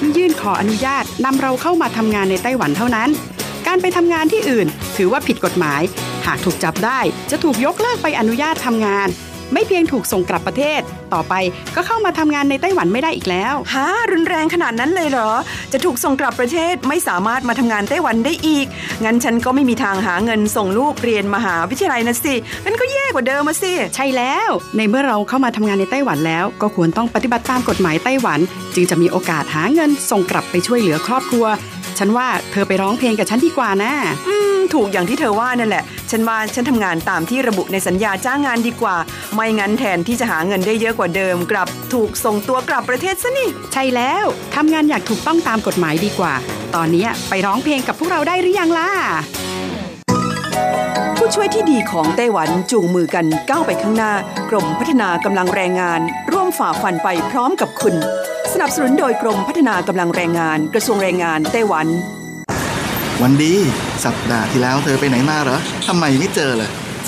ที่ยื่นขออนุญาตนำเราเข้ามาทำงานในไต้หวันเท่านั้น การไปทำงานที่อื่น ถือว่าผิดกฎหมาย หากถูกจับได้จะถูกยกเลิกไปอนุญาตทำงาน ไม่เพียงถูกส่งกลับประเทศ ต่อไป ก็เข้ามาทำงานในไต้หวันไม่ได้อีกแล้วฮะรุนแรงขนาดนั้นเลยเหรอ จะถูกส่งกลับประเทศไม่สามารถมาทำงานไต้หวันได้อีก งั้นฉันก็ไม่มีทางหาเงินส่งลูกเรียนมหาวิทยาลัยนะสิงั้นก็แย่กว่าเดิมมาสิ ใช่แล้ว ในเมื่อเราเข้ามาทำงานในไต้หวันแล้ว ก็ควรต้องปฏิบัติตามกฎหมายไต้หวัน จึงจะมีโอกาสหาเงินส่งกลับไปช่วยเหลือครอบครัว ฉันว่าเธอไปร้องเพลงกับฉันดีกว่านะอืมถูกอย่างที่เธอว่านั่นแหละ ฉันว่าฉันทำงานตามที่ระบุในสัญญาจ้างงานดีกว่า ไม่งั้นแทนที่จะหาเงินได้เยอะกว่าเดิมกลับถูกส่งตัวกลับประเทศซะนี่ ใช่แล้วทำงานอย่างถูกต้องตามกฎหมายดีกว่า ตอนนี้ไปร้องเพลงกับพวกเราได้หรือยังล่ะ ผู้ช่วยที่ดีของไต้หวันจูงมือกันก้าวไปข้างหน้า กรมพัฒนากำลังแรงงาน ร่วมฝ่าฟันไปพร้อมกับคุณ สนับสนุนโดยกรมพัฒนากำลังแรงงาน กระทรวงแรงงานไต้หวัน วันดี สัปดาห์ที่แล้วเธอไปไหนมาเหรอทำไมไม่เจอเลย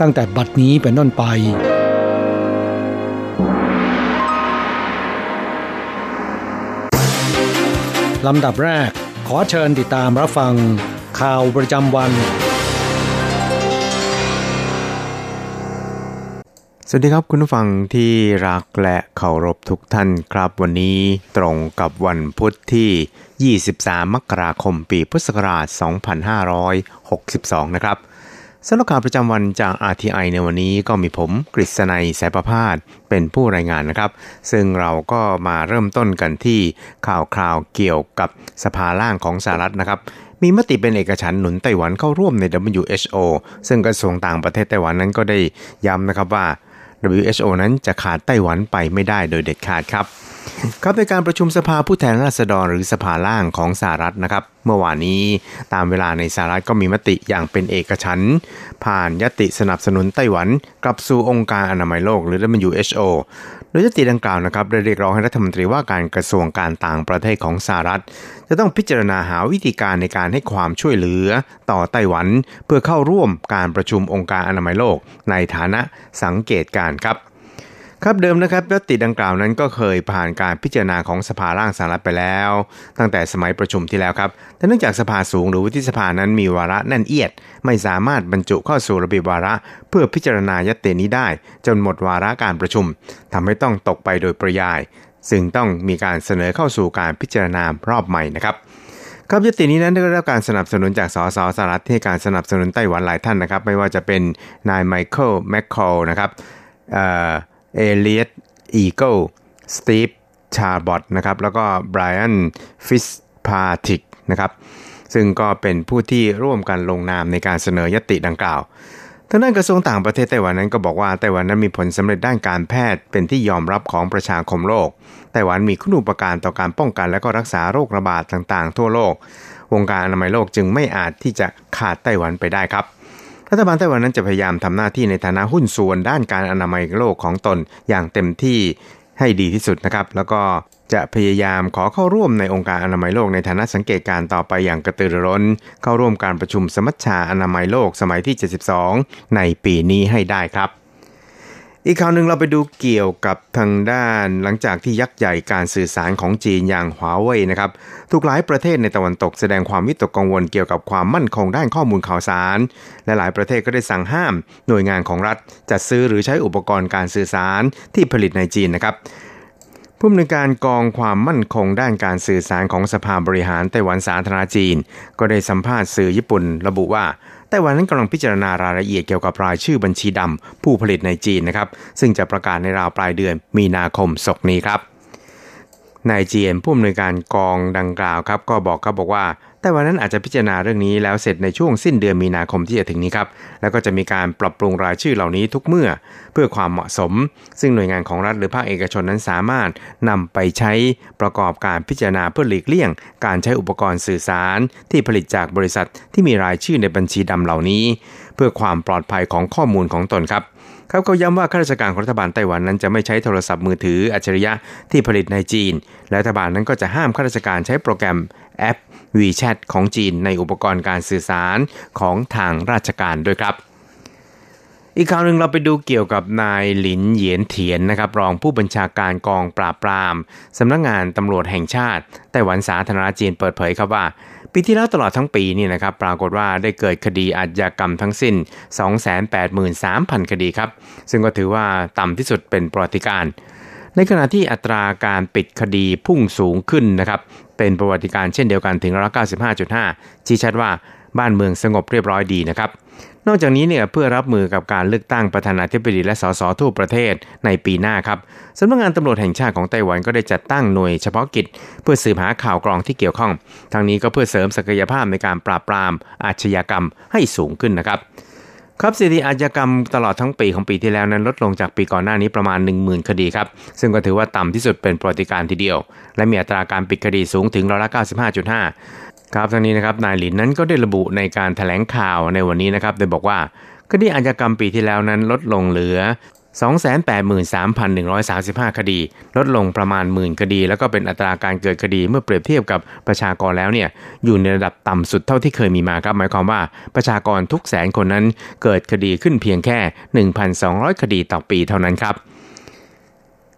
ตั้งแต่บัดนี้เป็นต้นไป ลำดับแรกขอเชิญติดตามรับฟัง ข่าวประจำวัน สวัสดีครับคุณผู้ฟังที่รักและเคารพทุกท่านครับวันนี้ตรงกับวันพุทธที่ 23 มกราคมปีพุทธศักราช 2562 นะครับ สำหรับข่าวประจำวันจาก RTI ในวันนี้ก็มีผมกฤษณัยสายประพาสเป็นผู้รายงานนะครับ ซึ่งเราก็มาเริ่มต้นกันที่ข่าวคราวเกี่ยวกับสภาล่างของสหรัฐนะครับ มีมติเป็นเอกฉันท์หนุนไต้หวันเข้าร่วมใน WHO ซึ่งกระทรวงต่างประเทศไต้หวันนั้นก็ได้ย้ำนะครับว่า WHO นั้นจะขาดไต้หวันไปไม่ได้โดยเด็ดขาดครับ ครับในการประชุมสภาผู้แทนราษฎรหรือสภาล่างของสหรัฐนะครับ เมื่อวานนี้ตามเวลาในสหรัฐก็มีมติอย่างเป็นเอกฉันท์ผ่านยติสนับสนุนไต้หวัน กลับสู่องค์การอนามัยโลกหรือ WHO โดยยติดังกล่าวนะครับได้เรียกร้องให้รัฐมนตรีว่าการกระทรวงการต่างประเทศของสหรัฐ จะต้องพิจารณาหาวิธีการในการให้ความช่วยเหลือต่อไต้หวัน เพื่อเข้าร่วมการประชุมองค์การอนามัยโลกในฐานะสังเกตการครับ ครับเดิมนะครับยติดังกล่าวนั้นก็เคยผ่านการพิจารณาของสภาร่างสหรัฐไปแล้ว ตั้งแต่สมัยประชุมที่แล้วครับแต่เนื่องจากสภาสูงหรือวุฒิสภานั้นมีวาระแน่นเอียด ไม่สามารถบรรจุเข้าสู่ระเบียบวาระ เพื่อพิจารณายตินี้ได้ จนหมดวาระการประชุมทำให้ต้องตกไปโดยปริยาย ซึ่งต้องมีการเสนอเข้าสู่การพิจารณารอบใหม่นะครับครับญัตตินี้นั้นได้รับการสนับสนุนจากส.ส.สหรัฐที่การสนับสนุนไต้หวันหลายท่านนะครับ ไม่ว่าจะเป็นนายไมเคิลแมคคอลนะครับ เอเลียตอีเกิลสตีฟชาบอตนะครับแล้วก็ไบรอันฟิตซ์แพทริกนะครับซึ่งก็เป็นผู้ที่ร่วมกันลงนามในการเสนอญัตติดังกล่าวทางด้านกระทรวงต่างประเทศไต้หวันนั้นก็บอกว่าไต้หวันนั้นมีผลสำเร็จด้านการแพทย์เป็นที่ยอมรับของประชาคมโลก ไต้หวันมีคุณูปการต่อการป้องกันและก็รักษาโรคระบาดต่างๆ ทั่วโลก วงการอนามัยโลกจึงไม่อาจที่จะขาดไต้หวันไปได้ครับ รัฐบาลไต้หวันนั้นจะพยายามทำหน้าที่ในฐานะหุ้นส่วนด้านการอนามัยโลกของตนอย่างเต็มที่ให้ดีที่สุดนะครับ แล้วก็จะพยายามขอเข้าร่วมในองค์การอนามัยโลกในฐานะสังเกตการต่อไปอย่างกระตือรือร้น เข้าร่วมการประชุมสมัชชาอนามัยโลกสมัยที่ 72 ในปีนี้ให้ได้ครับ อีกข่าวหนึ่งเราไปดูเกี่ยวกับทางด้านหลังจากที่ยักษ์ใหญ่การสื่อสารของจีนอย่างหัวเว่ยนะครับถูกหลายประเทศในตะวันตกแสดงความวิตกกังวลเกี่ยวกับความมั่นคงด้านข้อมูลข่าวสาร และหลายประเทศก็ได้สั่งห้าม หน่วยงานของรัฐจัดซื้อหรือใช้อุปกรณ์การสื่อสารที่ผลิตในจีนนะครับผู้อำนวยการกองความมั่นคงด้านการสื่อสารของสภาบริหารไต้หวันสาธารณจีน ก็ได้สัมภาษณ์สื่อญี่ปุ่น ระบุว่า ไต้หวันนั้นกำลังพิจารณารายละเอียดเกี่ยวกับรายชื่อบัญชีดำผู้ผลิตในจีนนะครับ ซึ่งจะประกาศในราวปลายเดือนมีนาคมศกนี้ครับนายเจียนผู้อำนวยการกองดังกล่าวครับ ก็บอกครับบอกว่า แต่วันนั้นอาจจะพิจารณาเรื่องนี้แล้วเสร็จในช่วงสิ้นเดือนมีนาคมที่จะถึงนี้ครับ แล้วก็จะมีการปรับปรุงรายชื่อเหล่านี้ทุกเมื่อเพื่อความเหมาะสม ซึ่งหน่วยงานของรัฐหรือภาคเอกชนนั้นสามารถนำไปใช้ประกอบการพิจารณาเพื่อหลีกเลี่ยง การใช้อุปกรณ์สื่อสาร ที่ผลิตจากบริษัทที่มีรายชื่อในบัญชีดำเหล่านี้ เพื่อความปลอดภัยของข้อมูลของตนครับเขาก็ย้ำว่าข้าราชการของรัฐบาลไต้หวันนั้นจะไม่ใช้โทรศัพท์มือถืออัจฉริยะที่ผลิตในจีน และรัฐบาลนั้นก็จะห้ามข้าราชการใช้โปรแกรม แอป WeChat ของจีนในอุปกรณ์การสื่อสารของทางราชการด้วยครับอีกข่าวหนึ่งเราไปดูเกี่ยวกับนายหลินเหยียนเถียนนะครับรองผู้บัญชาการกองปราบปรามสำนักงงานตำรวจแห่งชาติไต้หวันสาธารณจีนเปิดเผยครับว่า ปีที่แล้วตลอดทั้งปีนี่นะครับปรากฏว่าได้เกิดคดีอาชญากรรมทั้งสิ้น 283,000 คดีครับ ซึ่งก็ถือว่าต่ำที่สุดเป็นประวัติการ ในขณะที่อัตราการปิดคดีพุ่งสูงขึ้นนะครับเป็นประวัติการเช่นเดียวกันถึงร้อยเก้าสิบห้าจุดห้าชี้ชัดว่าบ้านเมืองสงบเรียบร้อยดีนะครับนอกจากนี้เนี่ยเพื่อรับมือกับการเลือกตั้งประธานาธิบดีและสสทั่วประเทศในปีหน้าครับสำนักงานตำรวจแห่งชาติของไต้หวันก็ได้จัดตั้งหน่วยเฉพาะกิจ เพื่อสืบหาข่าวกรองที่เกี่ยวข้องทางนี้ก็เพื่อเสริมศักยภาพในการปราบปรามอาชญากรรมให้สูงขึ้นนะครับ ครับสถิติอาชญากรรมตลอดทั้งปีของปีที่แล้วนั้นลดลงจากปีก่อนหน้านี้ประมาณ 10,000 คดีครับ ซึ่งก็ถือว่าต่ำที่สุดเป็นประวัติการทีเดียว และมีอัตราการปิดคดีสูงถึงร้อยละ95.5 ครับทั้งนี้นะครับนายหลินนั้นก็ได้ระบุในการถแถลงข่าวในวันนี้นะครับโดยบอกว่าคดีอาชญากรรมปีที่แล้วนั้นลดลงเหลือ 283,135 คดี ลดลงประมาณหมื่นคดี แล้วก็เป็นอัตราการเกิดคดีเมื่อเปรียบเทียบกับประชากรแล้วเนี่ยอยู่ในระดับต่ำสุดเท่าที่เคยมีมาครับหมายความว่าประชากรทุกแสนคนนั้นเกิดคดีขึ้นเพียงแค่ 1,200 คดีต่อปีเท่านั้นครับ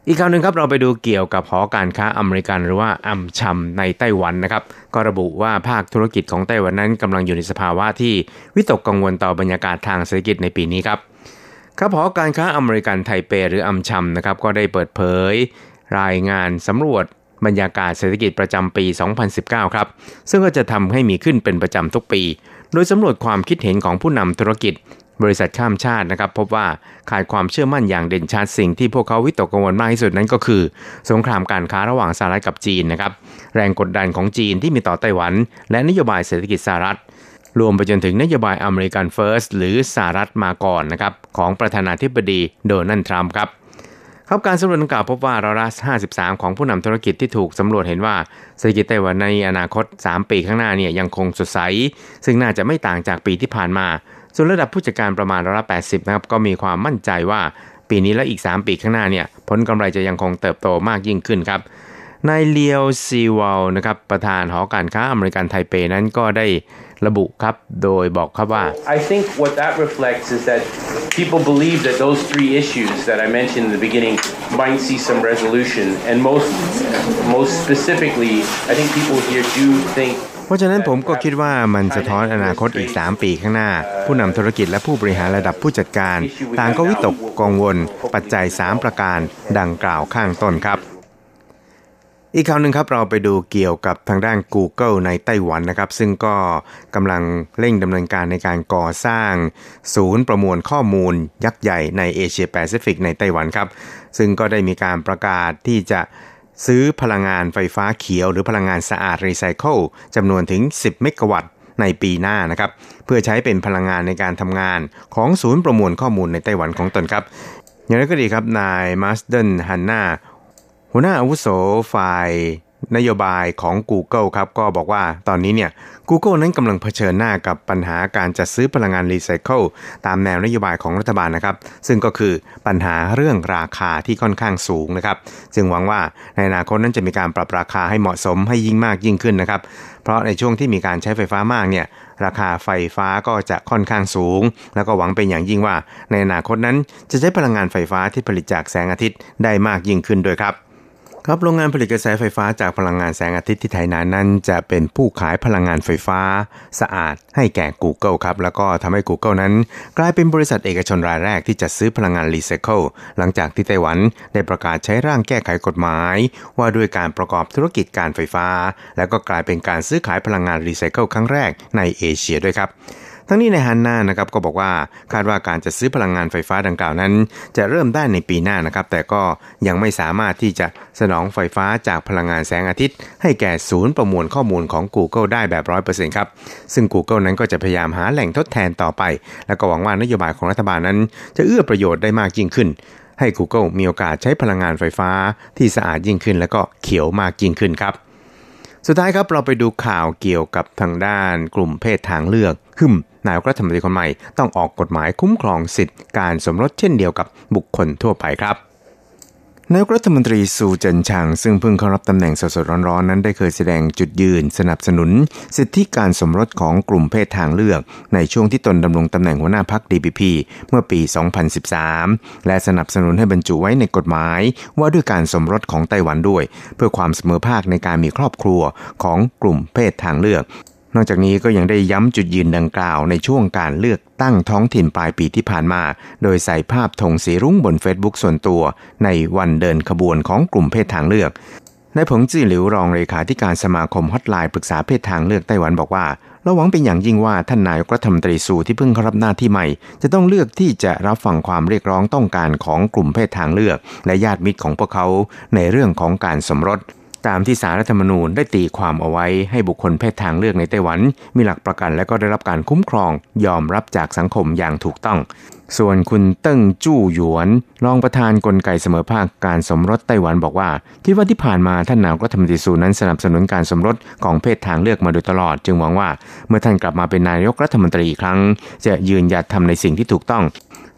อีกข่าวหนึ่งครับเราไปดูเกี่ยวกับหอการค้าอเมริกันหรือว่าอัมชัมในไต้หวันนะครับ ก็ระบุว่าภาคธุรกิจของไต้หวันนั้นกำลังอยู่ในสภาวะที่วิตกกังวลต่อบรรยากาศทางเศรษฐกิจในปีนี้ครับ ครับหอการค้าอเมริกันไทเปหรืออัมชัมนะครับก็ได้เปิดเผย รายงานสำรวจบรรยากาศเศรษฐกิจประจำปี 2019 ครับ ซึ่งก็จะทำให้มีขึ้นเป็นประจำทุกปี โดยสำรวจความคิดเห็นของผู้นำธุรกิจ บริษัทข้ามชาตินะครับ พบว่าขาดความเชื่อมั่นอย่างเด่นชัดสิ่งที่พวกเขาวิตกกังวลมากที่สุดนั้นก็คือ สงครามการค้าระหว่างสหรัฐกับจีนนะครับ แรงกดดันของจีนที่มีต่อไต้หวัน และนโยบายเศรษฐกิจสหรัฐ รวมไปจนถึงนโยบายอเมริกันเฟิร์สหรือสหรัฐมาก่อนนะครับของประธานาธิบดีโดนัลด์ทรัมป์ครับครับการสำรวจดังกล่าวพบว่าร้อยละ53 ของผู้นำธุรกิจที่ถูกสำรวจเห็นว่าเศรษฐกิจไต้หวันในอนาคต 3 ปีข้างหน้าเนี่ยยังคงสดใส ซึ่งน่าจะไม่ต่างจากปีที่ผ่านมา ส่วนระดับผู้จัดการประมาณร้อยละ80 นะครับ ก็มีความมั่นใจว่าปีนี้และอีก 3 ปีข้างหน้าเนี่ยผลกำไรจะยังคงเติบโตมากยิ่งขึ้นครับนายเลียวซีวอลนะครับประธานหอการค้าอเมริกันไทเปนั้นก็ได้ ระบุครับ โดยบอกครับว่า I think what that reflects is that people believe that those three issues that I mentioned in the beginning might see some resolution and most most specifically I think people here do think เพราะฉะนั้นผมก็คิดว่ามันสะท้อนอนาคตอีก 3 ปีข้างหน้า ผู้นำธุรกิจและผู้บริหารระดับผู้จัดการ ต่างก็วิตกกังวล ปัจจัย 3 ประการ ดังกล่าวข้างต้นครับ อีกข่าวหนึ่งครับเราไปดูเกี่ยวกับทางด้าน Google ในไต้หวันนะครับ ซึ่งก็กำลังเร่งดำเนินการในการก่อสร้าง ศูนย์ประมวลข้อมูลยักษ์ใหญ่ในเอเชียแปซิฟิกในไต้หวันครับ ซึ่งก็ได้มีการประกาศที่จะซื้อพลังงานไฟฟ้าเขียว หรือพลังงานสะอาดรีไซเคิลจำนวนถึง 10 เมกะวัตต์ในปีหน้านะครับ เพื่อใช้เป็นพลังงานในการทำงานของศูนย์ประมวลข้อมูลในไต้หวันของตนครับ อย่างไรก็ดีครับนายมาสเดนฮันนา หัวหน้าอาวุโสฝ่ายนโยบายของ Google ครับก็บอกว่าตอนนี้เนี่ย Google นั้นกำลังเผชิญหน้ากับปัญหาการจัดซื้อพลังงานรีไซเคิลตามแนวนโยบายของรัฐบาลนะครับ ซึ่งก็คือปัญหาเรื่องราคาที่ค่อนข้างสูงนะครับ จึงหวังว่าในอนาคตนั้นจะมีการปรับราคาให้เหมาะสมให้ยิ่งมากยิ่งขึ้นนะครับ เพราะในช่วงที่มีการใช้ไฟฟ้ามากเนี่ยราคาไฟฟ้าก็จะค่อนข้างสูง แล้วก็หวังเป็นอย่างยิ่งว่า ในอนาคตนั้นจะใช้พลังงานไฟฟ้าที่ผลิตจากแสงอาทิตย์ได้มากยิ่งขึ้นด้วยครับ ครับโรงงานผลิตกระแสไฟฟ้าจากพลังงานแสงอาทิตย์ที่ไทยนานั้น จะเป็นผู้ขายพลังงานไฟฟ้า สะอาดให้แก่ Google ครับ แล้วก็ทำให้ Google นั้น กลายเป็นบริษัทเอกชนรายแรกที่จะซื้อพลังงานรีไซเคิลหลังจากที่ไต้หวันได้ประกาศใช้ร่างแก้ไขกฎหมาย ว่าด้วยการประกอบธุรกิจการไฟฟ้า แล้วก็กลายเป็นการซื้อขายพลังงานรีไซเคิลครั้งแรกในเอเชียด้วยครับ ทั้งนี้ในฮันนานะครับก็บอกว่าคาดว่าการจะซื้อพลังงานไฟฟ้าดังกล่าวนั้น จะเริ่มได้ในปีหน้านะครับ แต่ก็ยังไม่สามารถที่จะสนองไฟฟ้าจากพลังงานแสงอาทิตย์ ให้แก่ศูนย์ประมวลข้อมูลของ Google ได้แบบ100%ครับ ซึ่ง Google นั้นก็จะพยายามหาแหล่งทดแทนต่อไป แล้วก็หวังว่านโยบายของรัฐบาลนั้น จะเอื้อประโยชน์ได้มากยิ่งขึ้นให้ Google มีโอกาสใช้พลังงานไฟฟ้าที่สะอาดยิ่งขึ้น และก็เขียวมากยิ่งขึ้นครับ สุดท้ายครับเราไปดูข่าวเกี่ยวกับทางด้านกลุ่มเพศทางเลือกหึม นายกรัฐมนตรีคนใหม่ต้องออกกฎหมายคุ้มครองสิทธิการสมรสเช่นเดียวกับบุคคลทั่วไปครับนายกรัฐมนตรีสูเจินชางซึ่งเพิ่งเข้ารับตำแหน่งสดๆร้อนๆ นั้นได้เคยแสดงจุดยืนสนับสนุน สิทธิการสมรสของกลุ่มเพศทางเลือก ในช่วงที่ตนดำรงตำแหน่งหัวหน้าพรรค DPP เมื่อปี 2013 และสนับสนุนให้บรรจุไว้ในกฎหมายว่าด้วยการสมรสของไต้หวันด้วย เพื่อความเสมอภาคในการมีครอบครัวของกลุ่มเพศทางเลือก นอกจากนี้ก็ยังได้ย้ำจุดยืนดังกล่าวในช่วงการเลือกตั้งท้องถิ่นปลายปีที่ผ่านมา โดยใส่ภาพธงสีรุ้งบนเฟซบุ๊กส่วนตัว ในวันเดินขบวนของกลุ่มเพศทางเลือกนายผงจื่อหลิวรองเลขาธิการสมาคมฮอตไลน์ปรึกษาเพศทางเลือกไต้หวันบอกว่าเราหวังเป็นอย่างยิ่งว่าท่านนายกรัฐมนตรีสูที่เพิ่งเข้ารับหน้าที่ใหม่ จะต้องเลือกที่จะรับฟังความเรียกร้องต้องการของกลุ่มเพศทางเลือก และญาติมิตรของพวกเขาในเรื่องของการสมรส ตามที่สารรัฐธรรมนูญได้ตีความเอาไว้ให้บุคคลเพศทางเลือกในไต้หวัน มีหลักประกันและก็ได้รับการคุ้มครองยอมรับจากสังคมอย่างถูกต้อง ส่วนคุณเติ้งจู้หยวนรองประธานกลไกเสมอภาคการสมรสไต้หวันบอกว่า คิดว่าที่ผ่านมาท่านนายกรัฐมนตรีสูนั้นสนับสนุนการสมรสของเพศทางเลือกมาโดยตลอด จึงหวังว่า เมื่อท่านกลับมาเป็นนายกรัฐมนตรีอีกครั้ง จะยืนหยัดทำในสิ่งที่ถูกต้อง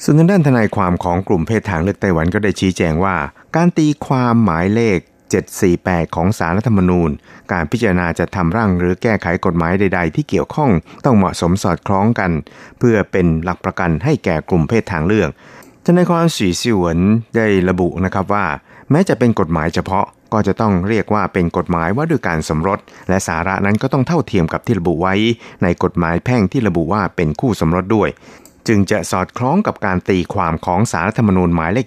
ส่วนทางด้านทนายความของกลุ่มเพศทางเลือกไต้หวันก็ได้ชี้แจงว่า การตีความหมายเลข 748 ของสารรัฐธรรมนูญ การพิจารณาจะทำร่างหรือแก้ไขกฎหมายใด ๆ ที่เกี่ยวข้องต้องเหมาะสมสอดคล้องกัน เพื่อเป็นหลักประกันให้แก่กลุ่มเพศทางเลือกทนายความสีสิวนได้ระบุนะครับว่า แม้จะเป็นกฎหมายเฉพาะก็จะต้องเรียกว่าเป็นกฎหมายว่าด้วยการสมรส และสาระนั้นก็ต้องเท่าเทียมกับที่ระบุไว้ ในกฎหมายแพ่งที่ระบุว่าเป็นคู่สมรสด้วย จึงจะสอดคล้องกับการตีความของสารรัฐธรรมนูญหมายเลข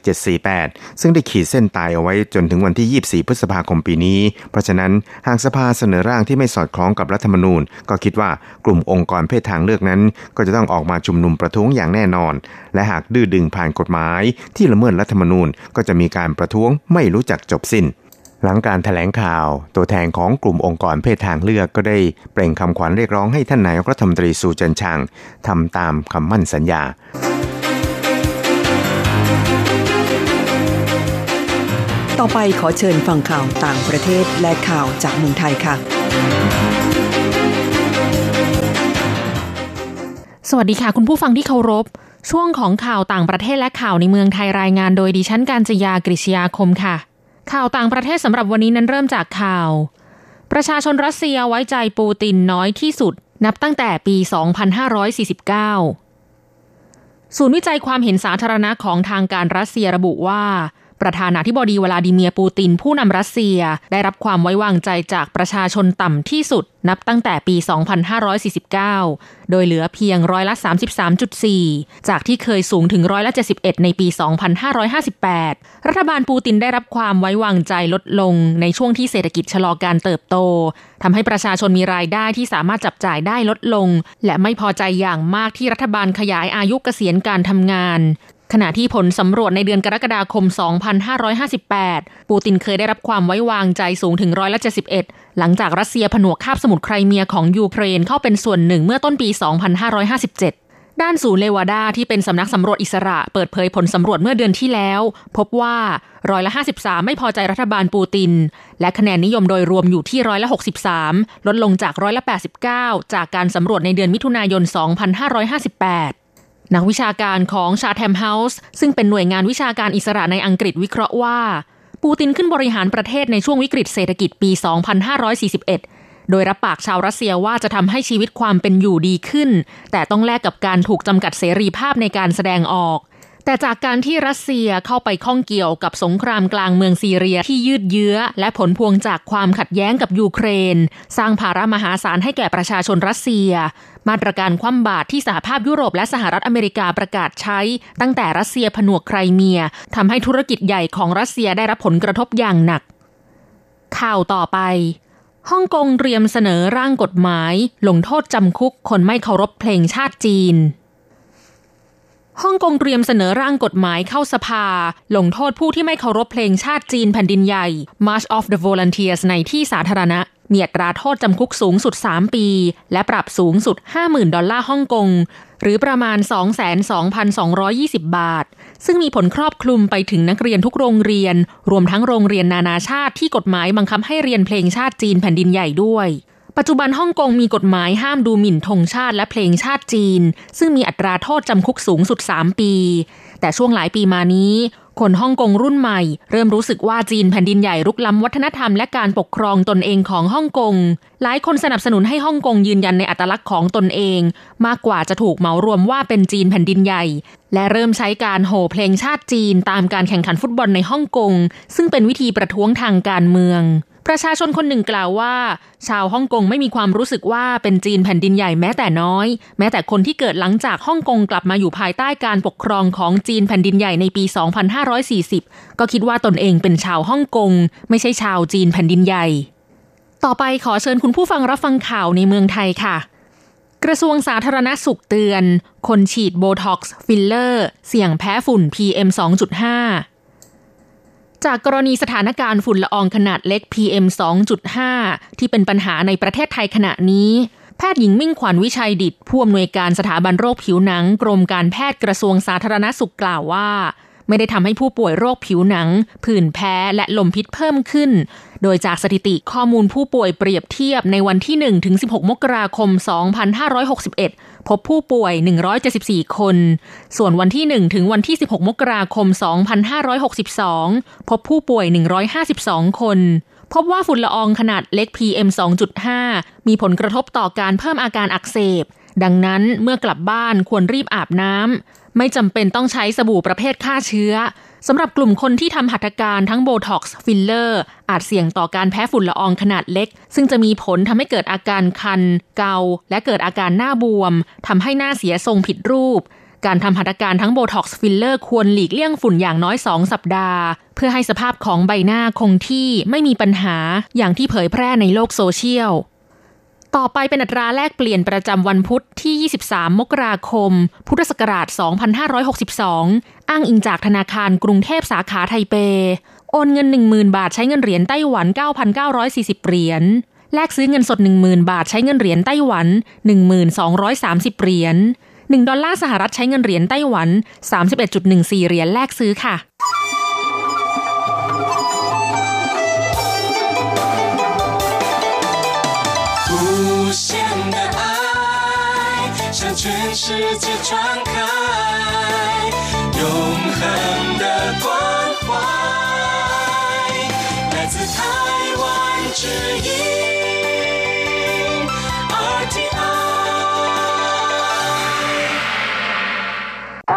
748 ซึ่งได้ขีดเส้นตายเอาไว้จนถึงวันที่ 24 พฤษภาคมปีนี้ เพราะฉะนั้นหากสภาเสนอร่างที่ไม่สอดคล้องกับรัฐธรรมนูญ ก็คิดว่ากลุ่มองค์กรเพศทางเลือกนั้น ก็จะต้องออกมาชุมนุมประท้วงอย่างแน่นอน และหากดื้อดึงผ่านกฎหมาย ที่ละเมิดรัฐธรรมนูญก็จะมีการประท้วงไม่รู้จักจบสิ้น หลังการถแถลงข่าว ตัวแทนของกลุ่มองค์กรเพศทางเลือกก็ได้เปล่งคำขวัญเรียกร้องให้ท่านนายกรัฐมนตรีสูเจินชางทำตามคำมั่นสัญญาต่อไปขอเชิญฟังข่าวต่างประเทศและข่าวจากเมืองไทยค่ะ สวัสดีค่ะคุณผู้ฟังที่เคารพ ช่วงของข่าวต่างประเทศและข่าวในเมืองไทยรายงานโดยดิฉันการจยากริชยาคมค่ะ ข่าวต่างประเทศสำหรับวันนี้นั้นเริ่มจากข่าว ประชาชนรัสเซียไว้ใจปูตินน้อยที่สุด นับตั้งแต่ปี 2549 ศูนย์วิจัยความเห็นสาธารณะของทางการรัสเซียระบุว่า ประธานาธิบดีวลาดิเมียร์ปูตินผู้นำรัสเซีย ได้รับความไว้วางใจจากประชาชนต่ำที่สุด นับตั้งแต่ปี 2549 โดยเหลือเพียงร้อยละ 33.4 จากที่เคยสูงถึงร้อยละ 71 ในปี 2558 รัฐบาลปูตินได้รับความไว้วางใจลดลงในช่วงที่เศรษฐกิจชะลอการเติบโตทำให้ประชาชนมีรายได้ที่สามารถจับจ่ายได้ลดลง และไม่พอใจอย่างมากที่รัฐบาลขยายอายุเกษียณการทำงาน ขณะที่ผลสำรวจในเดือนกรกฎาคม 2558 ปูตินเคยได้รับความไว้วางใจสูงถึงร้อยละ71 หลังจากรัสเซียผนวกคาบสมุทรไครเมียของยูเครนเข้าเป็นส่วนหนึ่งเมื่อต้นปี 2557ด้านศูนย์เลวาดาที่เป็นสำนักสำรวจอิสระเปิดเผยผลสำรวจเมื่อเดือนที่แล้ว พบว่าร้อยละ 53 ไม่พอใจรัฐบาลปูติน และคะแนนนิยมโดยรวมอยู่ที่ร้อยละ 63 ลดลงจากร้อยละ 89 จากการสำรวจในเดือนมิถุนายน 2558 นักวิชาการของชาแทมเฮาส์ซึ่งเป็นหน่วยงานวิชาการอิสระในอังกฤษวิเคราะห์ว่า ปูตินขึ้นบริหารประเทศในช่วงวิกฤตเศรษฐกิจปี 2541 โดยรับปากชาวรัสเซียว่าจะทำให้ชีวิตความเป็นอยู่ดีขึ้น แต่ต้องแลกกับการถูกจำกัดเสรีภาพในการแสดงออก แต่จากการที่รัสเซียเข้าไปข้องเกี่ยวกับสงครามกลางเมืองซีเรียที่ยืดเยื้อ และผลพวงจากความขัดแย้งกับยูเครน สร้างภาระมหาศาลให้แก่ประชาชนรัสเซีย มาตรการคว่ำบาตรที่สหภาพยุโรปและสหรัฐอเมริกาประกาศใช้ ตั้งแต่รัสเซียผนวกไครเมียทำให้ธุรกิจใหญ่ของรัสเซียได้รับผลกระทบอย่างหนัก ข่าวต่อไปฮ่องกงเตรียมเสนอร่างกฎหมาย ลงโทษจำคุกคนไม่เคารพเพลงชาติจีน ฮ่องกงเตรียมเสนอร่างกฎหมายเข้าสภา ลงโทษผู้ที่ไม่เคารพเพลงชาติจีนแผ่นดินใหญ่ March of the Volunteers ในที่สาธารณะ มีอัตราโทษจำคุกสูงสุด 3 ปี และปรับสูงสุด 50,000 ดอลลาร์ฮ่องกง หรือประมาณ 22,220 บาท ซึ่งมีผลครอบคลุมไปถึงนักเรียนทุกโรงเรียน รวมทั้งโรงเรียนนานาชาติที่กฎหมายบังคับให้เรียนเพลงชาติจีนแผ่นดินใหญ่ด้วย ปัจจุบันฮ่องกงมีกฎหมายห้ามดูหมิ่นธงชาติและเพลงชาติจีน ซึ่งมีอัตราโทษจำคุกสูงสุด 3 ปี แต่ช่วงหลายปีมานี้ คนฮ่องกงรุ่นใหม่ เริ่มรู้สึกว่าจีนแผ่นดินใหญ่รุกล้ำวัฒนธรรมและการปกครองตนเองของฮ่องกง หลายคนสนับสนุนให้ฮ่องกงยืนยันในอัตลักษณ์ของตนเอง มากกว่าจะถูกเหมารวมว่าเป็นจีนแผ่นดินใหญ่ และเริ่มใช้การโห่เพลงชาติจีน ตามการแข่งขันฟุตบอลในฮ่องกงซึ่งเป็นวิธีประท้วงทางการเมือง ประชาชนคนหนึ่งกล่าวว่า ชาวฮ่องกงไม่มีความรู้สึกว่าเป็นจีนแผ่นดินใหญ่แม้แต่น้อย แม้แต่คนที่เกิดหลังจากฮ่องกงกลับมาอยู่ภายใต้การปกครองของจีนแผ่นดินใหญ่ในปี 2540 ก็คิดว่าตนเองเป็นชาวฮ่องกง ไม่ใช่ชาวจีนแผ่นดินใหญ่ ต่อไปขอเชิญคุณผู้ฟังรับฟังข่าวในเมืองไทยค่ะกระทรวงสาธารณสุขเตือน คนฉีดโบท็อกซ์ฟิลเลอร์ เสี่ยงแพ้ฝุ่น PM 2.5 จากกรณีสถานการณ์ฝุ่นละอองขนาดเล็ก PM 2.5 ที่เป็นปัญหาในประเทศไทยขณะนี้แพทย์หญิงมิ่งขวัญวิชัยดิตผู้อำนวยการสถาบันโรคผิวหนัง กรมการแพทย์กระทรวงสาธารณสุขกล่าวว่า ไม่ได้ทำให้ผู้ป่วยโรคผิวหนัง ผื่นแพ้และลมพิษเพิ่มขึ้น โดยจากสถิติข้อมูลผู้ป่วยเปรียบเทียบในวันที่1ถึง16 มกราคม 2561 พบผู้ป่วย 174 คน ส่วนวันที่ 1 ถึงวันที่ 16 มกราคม 2562 พบผู้ป่วย 152 คนพบว่าฝุ่นละอองขนาดเล็ก PM 2.5 มีผลกระทบต่อการเพิ่มอาการอักเสบ ดังนั้นเมื่อกลับบ้านควรรีบอาบน้ำ ไม่จำเป็นต้องใช้สบู่ประเภทฆ่าเชื้อสำหรับกลุ่มคนที่ทำหัตถการทั้งโบท็อกซ์ฟิลเลอร์ อาจเสี่ยงต่อการแพ้ฝุ่นละอองขนาดเล็ก ซึ่งจะมีผลทำให้เกิดอาการคัน เกา และเกิดอาการหน้าบวมทำให้หน้าเสียทรงผิดรูป การทำหัตถการทั้งโบท็อกซ์ฟิลเลอร์ควรหลีกเลี่ยงฝุ่นอย่างน้อย 2 สัปดาห์ เพื่อให้สภาพของใบหน้าคงที่ไม่มีปัญหาอย่างที่เผยแพร่ในโลกโซเชียล ต่อไปเป็นอัตราแลกเปลี่ยนประจำวันพุธที่ 23 มกราคม พุทธศักราช 2562 อ้างอิงจากธนาคารกรุงเทพสาขาไทเป โอนเงิน 10,000 บาทใช้เงินเหรียญไต้หวัน 9,940 เหรียญ แลกซื้อเงินสด 10,000 บาทใช้เงินเหรียญไต้หวัน 1,230 เหรียญ 1 ดอลลาร์สหรัฐใช้เงินเหรียญไต้หวัน 31.14 เหรียญแลกซื้อค่ะ 限的爱向全世界传开，永恒的关怀，来自台湾之音。大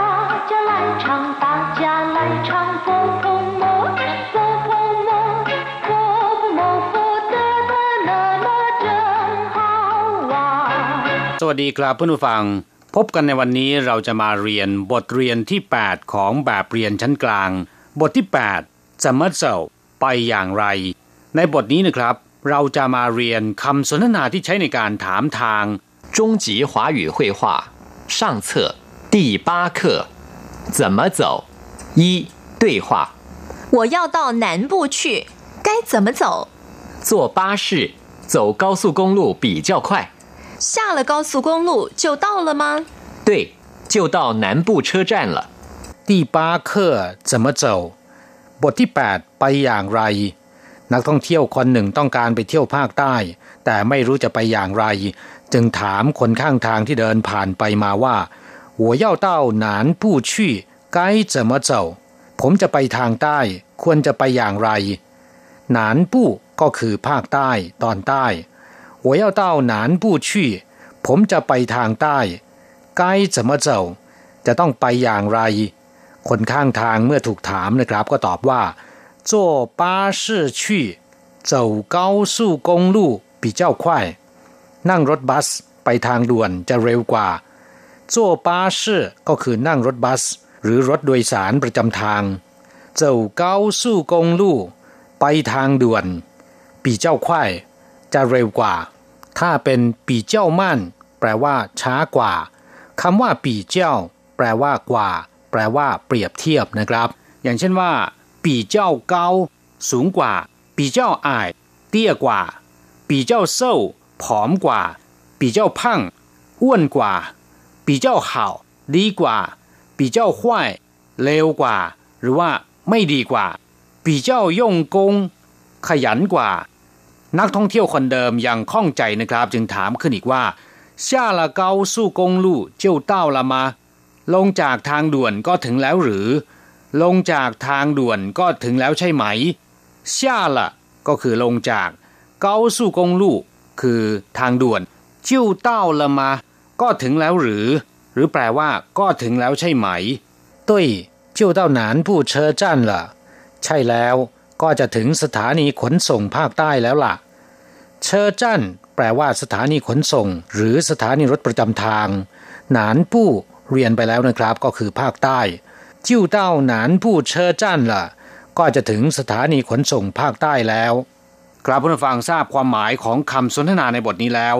家来唱，大家来唱，佛佛 สวัสดีครับเพื่อนผู้ฟัง พบกันในวันนี้เราจะมาเรียนบทเรียนที่ 8 ของแบบเรียนชั้นกลาง บทที่ 8จะมัดเซาไปอย่างไร ในบทนี้นะครับ เราจะมาเรียนคำสนทนาที่ใช้ในการถามทาง 终极华语绘画上册第八课怎么走一对话我要到南部去，该怎么走？坐巴士走高速公路比较快 下了高速公路就到了吗？对就到南部车站了ที่ป้าเคอจะมาเจ้าบทที่ 8 ไปอย่างไร นักท่องเที่ยวคนหนึ่งต้องการไปเที่ยวภาคใต้ แต่ไม่รู้จะไปอย่างไร จึงถามคนข้างทางที่เดินผ่านไปมาว่า我要到南部去该怎么走ผมจะไปทางใต้ ควรจะไปอย่างไรหนานปู้ก็คือภาคใต้ตอนใต้ 我要到南部去ผมจะไปทางใต้该怎么走จะต้องไปอย่างไร คนข้างทางเมื่อถูกถามนะครับ ก็ตอบว่า坐巴士去走高速公路比较快นั่งรถบัสไปทางด่วนจะเร็วกว่า坐巴士ก็คือนั่งรถบัส หรือรถโดยสารประจำทาง走高速公路ไปทางด่วน比较快 จะเร็วกว่า ถ้าเป็นปีเจ้ามั่น แปลว่า ช้ากว่าคำว่าปีเจ้า แปลว่ากว่า แปลว่า เปรียบเทียบนะครับ อย่างเช่นว่า ปีเจ้าเกาสูงกว่า ปีเจ้าอาย เตี้ยกว่า ปีเจ้าเศร้าผอมกว่า ปีเจ้าพังอ้วนกว่า ปีเจ้าเห่าดีกว่า ปีเจ้าห้วยเลวกว่า หรือว่าไม่ดีกว่า ปีเจ้าย่งกง ขยันกว่า นักท่องเที่ยวคนเดิมยังข้องใจนะครับ จึงถามขึ้นอีกว่า下了高速公路就到了吗ลงจากทางด่วนก็ถึงแล้วหรือ ลงจากทางด่วนก็ถึงแล้วใช่ไหม下了ก็คือลงจาก高速公路คือทางด่วน就到了吗ก็ถึงแล้วหรือ หรือแปลว่า ก็ถึงแล้วใช่ไหม对就到南部车站了ใช่แล้ว ก็จะถึงสถานีขนส่งภาคใต้แล้วล่ะ เชอร์จันแปลว่าสถานีขนส่ง หรือสถานีรถประจำทาง หนานปู้เรียนไปแล้วนะครับ ก็คือภาคใต้ จิ้วเต้าหนานปู้เชอร์จันล่ะ ก็จะถึงสถานีขนส่งภาคใต้แล้วกราบผู้ฟังทราบความหมายของคำสนทนาในบทนี้แล้ว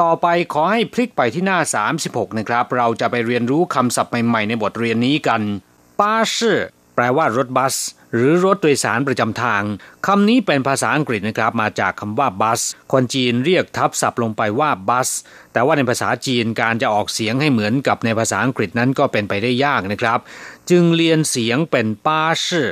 ต่อไปขอให้พลิกไปที่หน้า 36 นะครับ เราจะไปเรียนรู้คำศัพท์ใหม่ๆในบทเรียนนี้กันป้าชื่อ แปลว่ารถบัส หรือรถโดยสารประจำทางคำนี้เป็นภาษาอังกฤษนะครับมาจากคำว่าบัส คนจีนเรียกทับศัพท์ลงไปว่าบัส แต่ว่าในภาษาจีนการจะออกเสียงให้เหมือนกับในภาษาอังกฤษนั้นก็เป็นไปได้ยากนะครับ จึงเรียนเสียงเป็นป้าชื่อ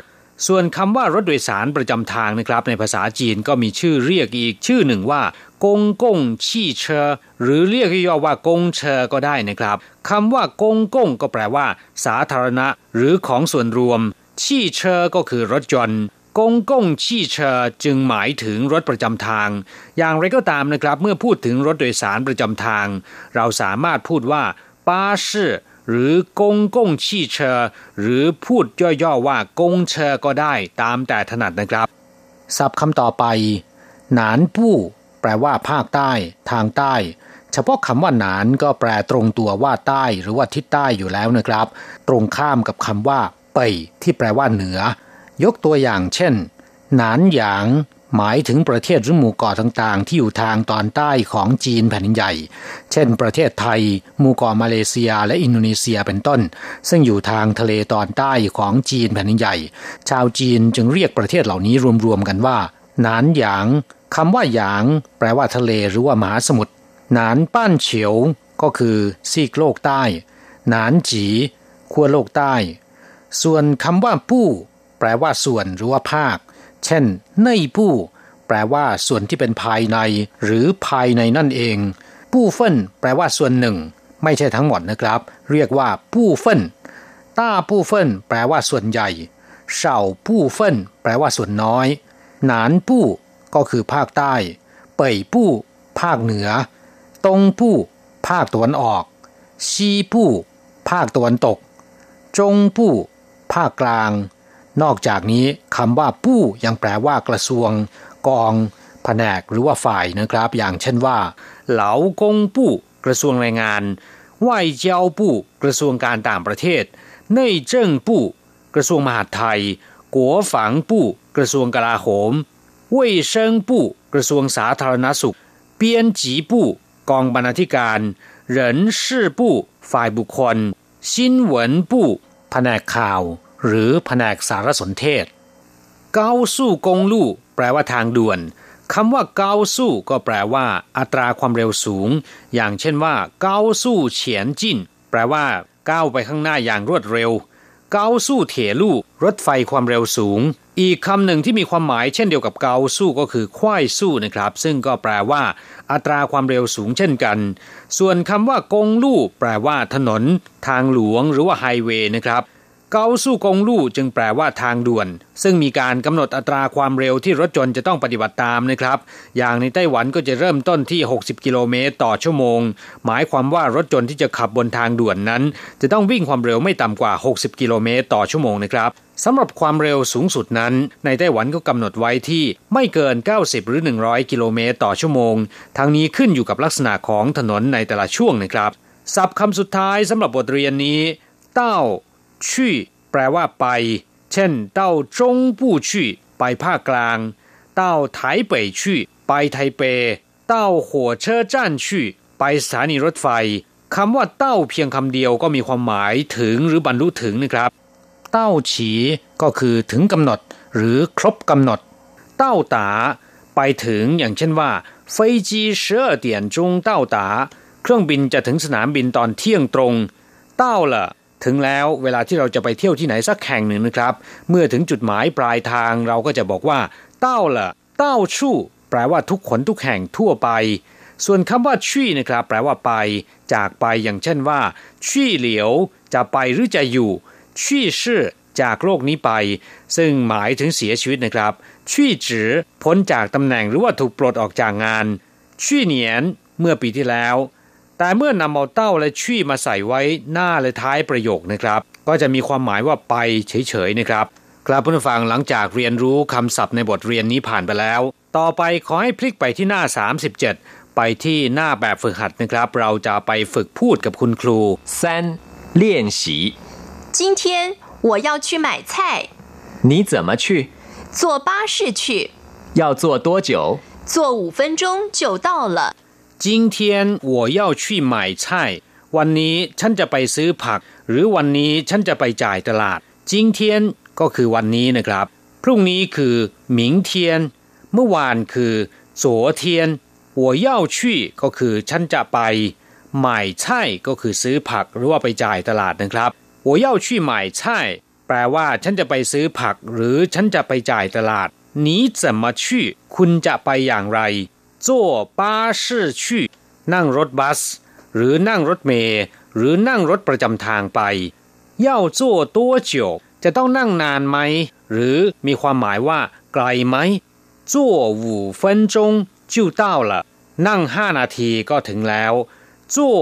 ส่วนคำว่ารถโดยสารประจำทางนะครับ ในภาษาจีนก็มีชื่อเรียกอีกชื่อหนึ่งว่า กงกงชี่เชอหรือเรียกย่อว่ากงเชอก็ได้นะครับคำว่ากงกงก็แปลว่า สาธารณะ หรือของส่วนรวม ชี่เชอก็คือรถยนต์กงกงชี่เชอจึงหมายถึงรถประจำทาง อย่างไรก็ตามนะครับ เมื่อพูดถึงรถโดยสารประจำทาง เราสามารถพูดว่าป้าชื่อหรือกงกงชี่เชอหรือพูดย่อๆว่ากงเชอก็ได้ตามแต่ถนัดนะครับ ศัพท์คำต่อไป หนานผู้ แปลว่าภาคใต้ ทางใต้ เฉพาะคำว่าหนานก็แปลตรงตัวว่าใต้หรือว่าทิศใต้อยู่แล้วนะครับ ตรงข้ามกับคำว่าเป่ที่แปลว่าเหนือ ยกตัวอย่างเช่น หนานหยาง หมายถึงประเทศหรือหมู่เกาะต่างๆ ที่อยู่ทางตอนใต้ของจีนแผ่นใหญ่ เช่น ประเทศไทย หมู่เกาะมาเลเซีย และอินโดนีเซียเป็นต้น ซึ่งอยู่ทางทะเลตอนใต้ของจีนแผ่นใหญ่ ชาวจีนจึงเรียกประเทศเหล่านี้รวมๆกันว่า หนานหยาง คำว่าหยาง แปลว่าทะเลหรือว่ามหาสมุทรหนานป้านเฉียว ก็คือซีกโลกใต้ หนานจีขั้วโลกใต้ ส่วนคำว่าปู้ แปลว่าส่วนหรือว่าภาค เช่นเน่ยปู้ แปลว่าส่วนที่เป็นภายใน หรือภายในนั่นเองปู้เฟินแปลว่าส่วนหนึ่ง ไม่ใช่ทั้งหมดนะครับ เรียกว่าปู้เฟินต้าปู้เฟินแปลว่าส่วนใหญ่เฉาปู้เฟินแปลว่าส่วนน้อย หนานปู้ ก็คือภาคใต้ เป่ยปู้ ภาคเหนือ ตงปู้ ภาคตะวันออก ซีปู้ ภาคตะวันตก จงปู้ ภาคกลาง นอกจากนี้คำว่าปู้ยังแปลว่ากระทรวง กอง แผนกหรือว่าฝ่ายนะครับ อย่างเช่นว่า เหลากงปู้กระทรวงแรงงานว่ายเจ้าปู้กระทรวงการต่างประเทศเน่ยเจิ้งปู้กระทรวงมหาดไทย กัวฝังปู้กระทรวงกลาโหม 卫生部กระทรวงสาธารณสุข编辑部กองบรรณาธิการ人事部ฝ่ายบุคคล新闻部แผนกข่าว หรือแผนกสารสนเทศ เกาสู้กงลู่แปลว่าทางด่วนคำว่าเกาสู้ก็แปลว่า อัตราความเร็วสูง อย่างเช่นว่าเกาสู้เฉียนจินแปลว่าก้าวไปข้างหน้าอย่างรวดเร็ว เกาสู้เถลู่รถไฟความเร็วสูง อีกคำหนึ่งที่มีความหมายเช่นเดียวกับเกาสู้ก็คือควายสู้นะครับ ซึ่งก็แปลว่า อัตราความเร็วสูงเช่นกัน ส่วนคำว่ากงลู่แปลว่าถนน ทางหลวงหรือว่าไฮเวย์นะครับ เกาสู้กงลู่จึงแปลว่าทางด่วน ซึ่งมีการกำหนดอัตราความเร็วที่รถยนต์จะต้องปฏิบัติตามนะครับ อย่างในไต้หวันก็จะเริ่มต้นที่ 60 กิโลเมตรต่อชั่วโมง หมายความว่ารถยนต์ที่จะขับบนทางด่วนนั้น จะต้องวิ่งความเร็วไม่ต่ำกว่า 60 กิโลเมตรต่อชั่วโมงนะครับสำหรับความเร็วสูงสุดนั้น ในไต้หวันก็กำหนดไว้ที่ไม่เกิน 90 หรือ 100 กิโลเมตรต่อชั่วโมง ทั้งนี้ขึ้นอยู่กับลักษณะของถนนในแต่ละช่วงนะครับศัพท์คำสุดท้ายสำหรับบทเรียนนี้ เต้า ชี่แปลว่าไป เช่นเต้าจงปู้ชี่ไปภาคกลาง เต้าไถเป่ยชี่ไปไทเป เต้าหัวเชอร์จ้นชี่ไปสถานีรถไฟคำว่าเต้าเพียงคำเดียวก็มีความหมายถึงหรือบรรลุถึงนะครับ เต้าฉีก็คือถึงกำหนด หรือครบกำหนด เต้าตาไปถึงอย่างเช่นว่าเฟจีเชื่อเตียนจงเต้าตา เครื่องบินจะถึงสนามบินตอนเที่ยงตรง เต้าละ ถึงแล้วเวลาที่เราจะไปเที่ยวที่ไหนสักแห่งหนึ่งนะครับ เมื่อถึงจุดหมายปลายทางเราก็จะบอกว่า เต้าละเต้าชู่ แปลว่าทุกขนทุกแห่งทั่วไป ส่วนคำว่าชี่นะครับ แปลว่าไป จากไปอย่างเช่นว่าชี่เหลียว จะไปหรือจะอยู่ชี่ชื่อจากโลกนี้ไป ซึ่งหมายถึงเสียชีวิตนะครับชี่จือพ้นจากตำแหน่งหรือว่าถูกปลดออกจากงานชี่เหนียน เมื่อปีที่แล้ว แต่เมื่อนำเอาเต้าและชี่มาใส่ไว้หน้าและท้ายประโยคนะครับ ก็จะมีความหมายว่าไปเฉยๆนะครับครับผู้ฟังหลังจากเรียนรู้คำศัพท์ในบทเรียนนี้ผ่านไปแล้ว ต่อไปขอให้พลิกไปที่หน้า 37 ไปที่หน้าแบบฝึกหัดนะครับ เราจะไปฝึกพูดกับคุณครู三练习今天我要去买菜你怎么去坐巴士去要坐多久坐五分钟就到了 今天我要去买菜วันนี้ฉันจะไปซื้อผัก หรือวันนี้ฉันจะไปจ่ายตลาด今天ก็คือวันนี้นะครับ พรุ่งนี้คือ明天เมื่อวานคือ昨天我要去ก็คือฉันจะไป买菜ก็คือซื้อผักหรือว่าไปจ่ายตลาดนะครับ我要去买菜แปลว่าฉันจะไปซื้อผัก หรือฉันจะไปจ่ายตลาด你怎么去คุณจะไปอย่างไร จั่วนั่งรถบัส หรือนั่งรถเมย์หรือนั่งรถประจำทางไปเย่าจั่วตัจะต้องนั่งนานไหม หรือมีความหมายว่าไกลไหมจั่วหูเฟินจงจิ้วเต้าละนั่งห้านาทีก็ถึงแล้วจั่ว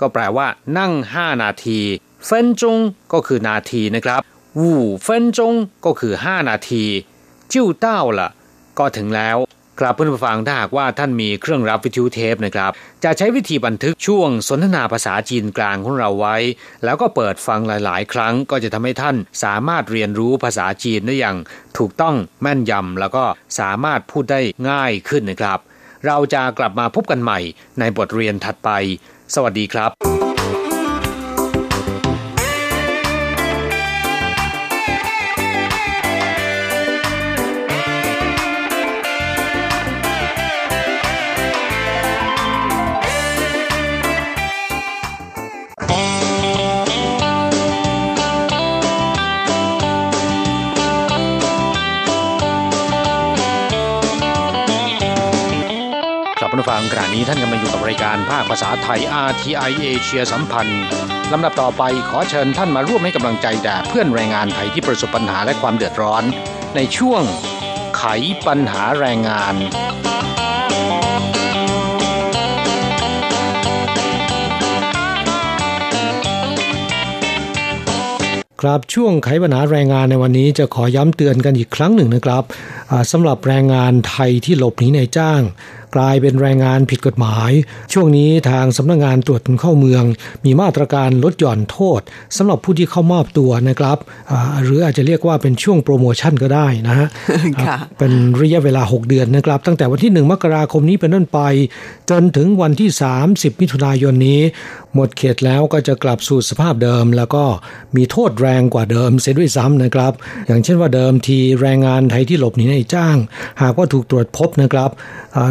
ก็แปลว่า นั่งห้านาทีเฟินก็คือนาทีนะครับหูเฟินจก็คือห้านาทีจิ้วเต้าก็ถึงแล้ว กราบเพื่อนผู้ฟังถ้าหากว่าท่านมีเครื่องรับวิทยุเทปนะครับ จะใช้วิธีบันทึกช่วงสนทนาภาษาจีนกลางของเราไว้ แล้วก็เปิดฟังหลาย ๆ ครั้งก็จะทำให้ท่านสามารถเรียนรู้ภาษาจีนได้อย่างถูกต้องแม่นยำแล้วก็สามารถพูดได้ง่ายขึ้นนะครับ เราจะกลับมาพบกันใหม่ในบทเรียนถัดไป สวัสดีครับ ผู้ฟังขณะนี้ท่านกำลังอยู่กับรายการภาคภาษาไทย RTI เอเชียสัมพันธ์ลำดับต่อไปขอเชิญท่านมาร่วมให้กำลังใจแด่เพื่อนแรงงานไทยที่ประสบปัญหาและความเดือดร้อน ในช่วงไขปัญหาแรงงานครับช่วงไขปัญหาแรงงานในวันนี้จะขอย้ำเตือนกันอีกครั้งหนึ่งนะครับสำหรับแรงงานไทยที่หลบหนีในจ้าง กลายเป็นแรงงานผิดกฎหมาย ช่วงนี้ทางสำนักงงานตรวจคนเข้าเมือง มีมาตรการลดหย่อนโทษสำหรับผู้ที่เข้ามอบตัวนะครับหรืออาจจะเรียกว่าเป็นช่วงโปรโมชั่นก็ได้นะฮะเป็นระยะเวลา 6 เดือนนะครับ ตั้งแต่วันที่ 1 มกราคมนี้เป็นต้นไป จนถึงวันที่ 30 มิถุนายนนี้ หมดเขตแล้วก็จะกลับสู่สภาพเดิม แล้วก็มีโทษแรงกว่าเดิมเสียด้วยซ้ำนะครับ อย่างเช่นว่าเดิมทีแรงงานไทยที่หลบหนีในจ้าง หากว่าถูกตรวจพบนะครับ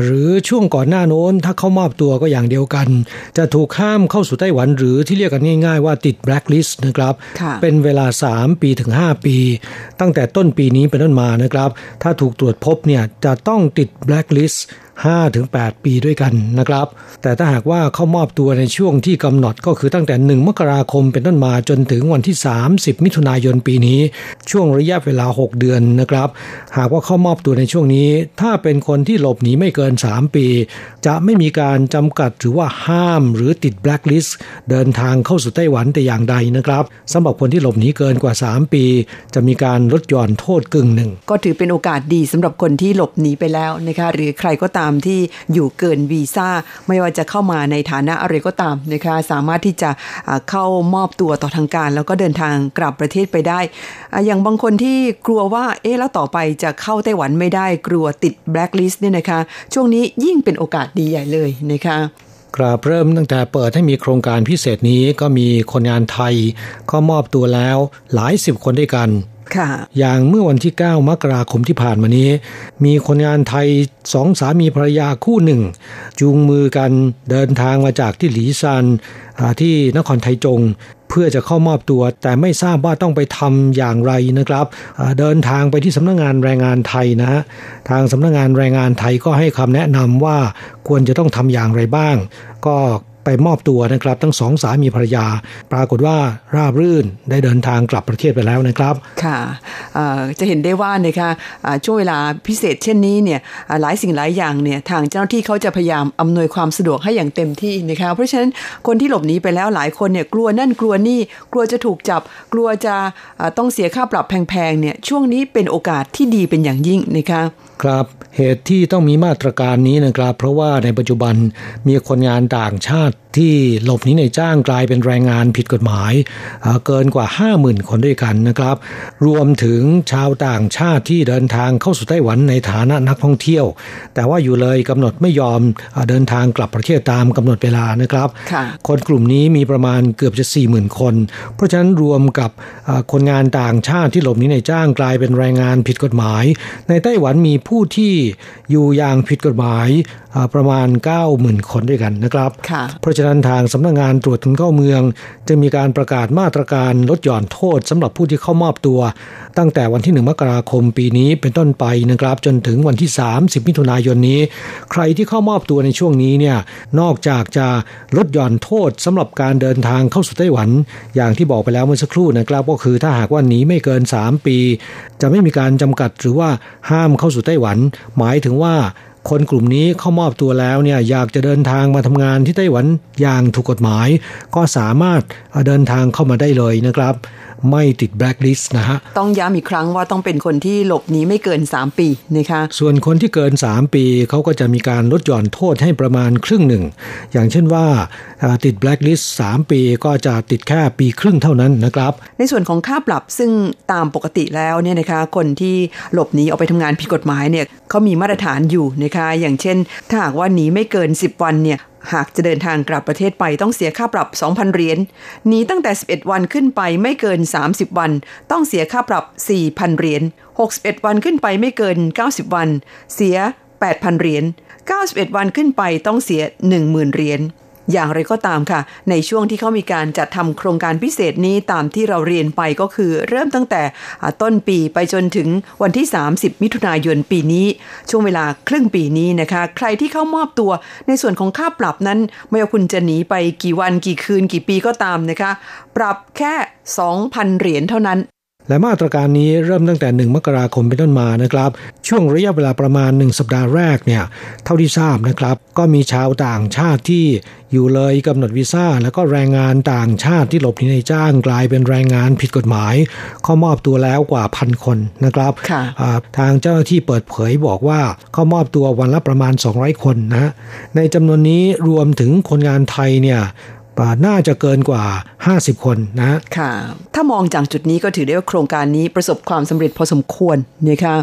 หรือช่วงก่อนหน้าโน้นถ้าเข้ามอบตัวก็อย่างเดียวกัน จะถูกข้ามเข้าสู่ไต้หวันหรือที่เรียกกันง่าย ๆ ว่าติดแบล็คลิสต์นะครับ เป็นเวลา 3 ปีถึง 5 ปี ตั้งแต่ต้นปีนี้เป็นต้นมานะครับ ถ้าถูกตรวจพบเนี่ยจะต้องติดแบล็คลิสต์ 5-8 ปีด้วยกันนะครับ แต่ถ้าหากว่าเข้ามอบตัวในช่วงที่กำหนดก็คือตั้งแต่ 1 มกราคมเป็นต้นมาจนถึงวันที่ 30 มิถุนายนปีนี้ ช่วงระยะเวลา 6 เดือนนะครับ หากว่าเข้ามอบตัวในช่วงนี้ ถ้าเป็นคนที่หลบหนีไม่เกิน 3 ปี จะไม่มีการจำกัดหรือว่าห้ามหรือติดแบล็คลิสต์เดินทางเข้าสู่ไต้หวันแต่อย่างใดนะครับสำหรับคนที่หลบหนีเกินกว่า 3 ปี จะมีการลดหย่อนโทษกึ่งหนึ่งก็ถือเป็นโอกาสดีสำหรับคนที่หลบหนีไปแล้วนะคะหรือใครก็ตามามที่อยู่เกินวีซ่า ไม่ว่าจะเข้ามาในฐานะอะไรก็ตามนะคะสามารถที่จะเข้ามอบตัวต่อทางการ แล้วก็เดินทางกลับประเทศไปได้ อย่างบางคนที่กลัวว่าเอ๊ะแล้วต่อไปจะเข้าไต้หวันไม่ได้กลัวติดแบล็คลิสต์เนี่ยนะคะช่วงนี้ยิ่งเป็นโอกาสดีใหญ่เลยนะคะกราบเริ่มตั้งแต่เปิดให้มีโครงการพิเศษนี้ก็มีคนงานไทย ก็มอบตัวแล้วหลายสิบคนด้วยกัน อย่างเมื่อวันที่ 9 มกราคมที่ผ่านมานี้ มีคนงานไทยสองสามีภรรยาคู่หนึ่ง จูงมือกันเดินทางมาจากที่หลีซานที่นครไทจงเพื่อจะเข้ามอบตัวแต่ไม่ทราบว่าต้องไปทำอย่างไรนะครับ เดินทางไปที่สำนักงงานแรงงานไทยนะฮะทางสำนักงงานแรงงานไทยก็ให้คำแนะนำว่าควรจะต้องทำอย่างไรบ้าง ก็ ไปมอบตัวนะครับ ทั้งสองสามีภรรยา ปรากฏว่าราบรื่นได้เดินทางกลับประเทศไปแล้วนะครับค่ะจะเห็นได้ว่านะคะช่วงเวลาพิเศษเช่นนี้เนี่ยหลายสิ่งหลายอย่างเนี่ยทางเจ้าหน้าที่เขาจะพยายามอำนวยความสะดวกให้อย่างเต็มที่นะคะเพราะฉะนั้นคนที่หลบหนีไปแล้วหลายคนเนี่ยกลัวนั่นกลัวนี่กลัวจะถูกจับ กลัวจะต้องเสียค่าปรับแพงๆเนี่ยช่วงนี้เป็นโอกาสที่ดีเป็นอย่างยิ่งนะคะครับเหตุที่ต้องมีมาตรการนี้นะครับ เพราะว่าในปัจจุบันมีคนงานต่างชาติที่หลบหนีในจ้างกลายเป็นแรงงานผิดกฎหมายเกินกว่า 50,000 คนด้วยกันนะครับ รวมถึงชาวต่างชาติที่เดินทางเข้าสู่ไต้หวันในฐานะนักท่องเที่ยว แต่ว่าอยู่เลยกำหนดไม่ยอมเดินทางกลับประเทศตามกำหนดเวลานะครับคนกลุ่มนี้มีประมาณเกือบจะ 40,000 คน เพราะฉะนั้นรวมกับคนงานต่างชาติที่หลบหนีในจ้างกลายเป็นแรงงานผิดกฎหมาย ในไต้หวันมีผู้ที่อยู่อย่างผิดกฎหมายประมาณ 90,000 คนด้วยกันนะครับเพราะฉะนั้นทางสำนักงงานตรวจคนเข้าเมืองจะมีการประกาศมาตรการลดหย่อนโทษสำหรับผู้ที่เข้ามอบตัว ตั้งแต่วันที่1มกราคมปีนี้เป็นต้นไปนะครับจนถึงวันที่ 30 มิถุนายนนี้ ใครที่เข้ามอบตัวในช่วงนี้เนี่ยนอกจากจะลดหย่อนโทษสำหรับการเดินทางเข้าสู่ไต้หวัน อย่างที่บอกไปแล้วเมื่อสักครู่นะครับก็คือถ้าหากว่าหนีไม่เกิน 3 ปี จะไม่มีการจำกัดหรือว่าห้ามเข้าสู่ไต้หวัน หมายถึงว่า คนกลุ่มนี้เข้ามอบตัวแล้วเนี่ยอยากจะเดินทางมาทำงานที่ไต้หวันอย่างถูกกฎหมาย ก็สามารถเดินทางเข้ามาได้เลยนะครับ ไม่ติดแบล็คลิสต์นะฮะ ต้องย้ำอีกครั้งว่าต้องเป็นคนที่หลบหนีไม่เกิน 3 ปีนะคะ ส่วนคนที่เกิน 3 ปีเขาก็จะมีการลดหย่อนโทษให้ประมาณครึ่งหนึ่ง อย่างเช่นว่าติดแบล็คลิสต์3ปีก็จะติดแค่ปีครึ่งเท่านั้นนะครับ ในส่วนของค่าปรับซึ่งตามปกติแล้วเนี่ยนะคะ คนที่หลบหนีออกไปทำงานผิดกฎหมายเนี่ยเขามีมาตรฐานอยู่นะคะ อย่างเช่น ถ้าหากว่าหนีไม่เกิน 10 วันเนี่ย หากจะเดินทางกลับประเทศไปต้องเสียค่าปรับ 2,000 เหรียญหนีตั้งแต่ 11 วันขึ้นไปไม่เกิน 30 วัน ต้องเสียค่าปรับ 4,000 เหรียญ61 วันขึ้นไปไม่เกิน 90 วัน เสีย 8,000 เหรียญ91 วันขึ้นไปต้องเสีย 10,000 เหรียญ อย่างไรก็ตามค่ะ ในช่วงที่เขามีการจัดทำโครงการพิเศษนี้ตามที่เราเรียนไปก็คือ เริ่มตั้งแต่ต้นปีไปจนถึงวันที่ 30 มิถุนายนปีนี้ ช่วงเวลาครึ่งปีนี้นะคะ ใครที่เข้ามอบตัวในส่วนของค่าปรับนั้น ไม่ว่าคุณจะหนีไปกี่วันกี่คืนกี่ปีก็ตามนะคะ ปรับแค่ 2,000 เหรียญเท่านั้น และมาตรการนี้เริ่มตั้งแต่ 1 มกราคมเป็นต้นมานะครับ ช่วงระยะเวลาประมาณ 1 สัปดาห์แรกเนี่ยเท่าที่ทราบนะครับ ก็มีชาวต่างชาติที่อยู่เลยกำหนดวีซ่า แล้วก็แรงงานต่างชาติที่หลบหนีในจ้างกลายเป็นแรงงานผิดกฎหมาย เขามอบตัวแล้วกว่าพันคนนะครับทางเจ้าหน้าที่เปิดเผยบอกว่าเขามอบตัววันละประมาณ 200 คนนะในจำนวนนี้รวมถึงคนงานไทยเนี่ย น่าจะเกินกว่า 50 คนนะค่ะ ถ้ามองจากจุดนี้ก็ถือได้ว่าโครงการนี้ประสบความสำเร็จพอสมควรนะคะ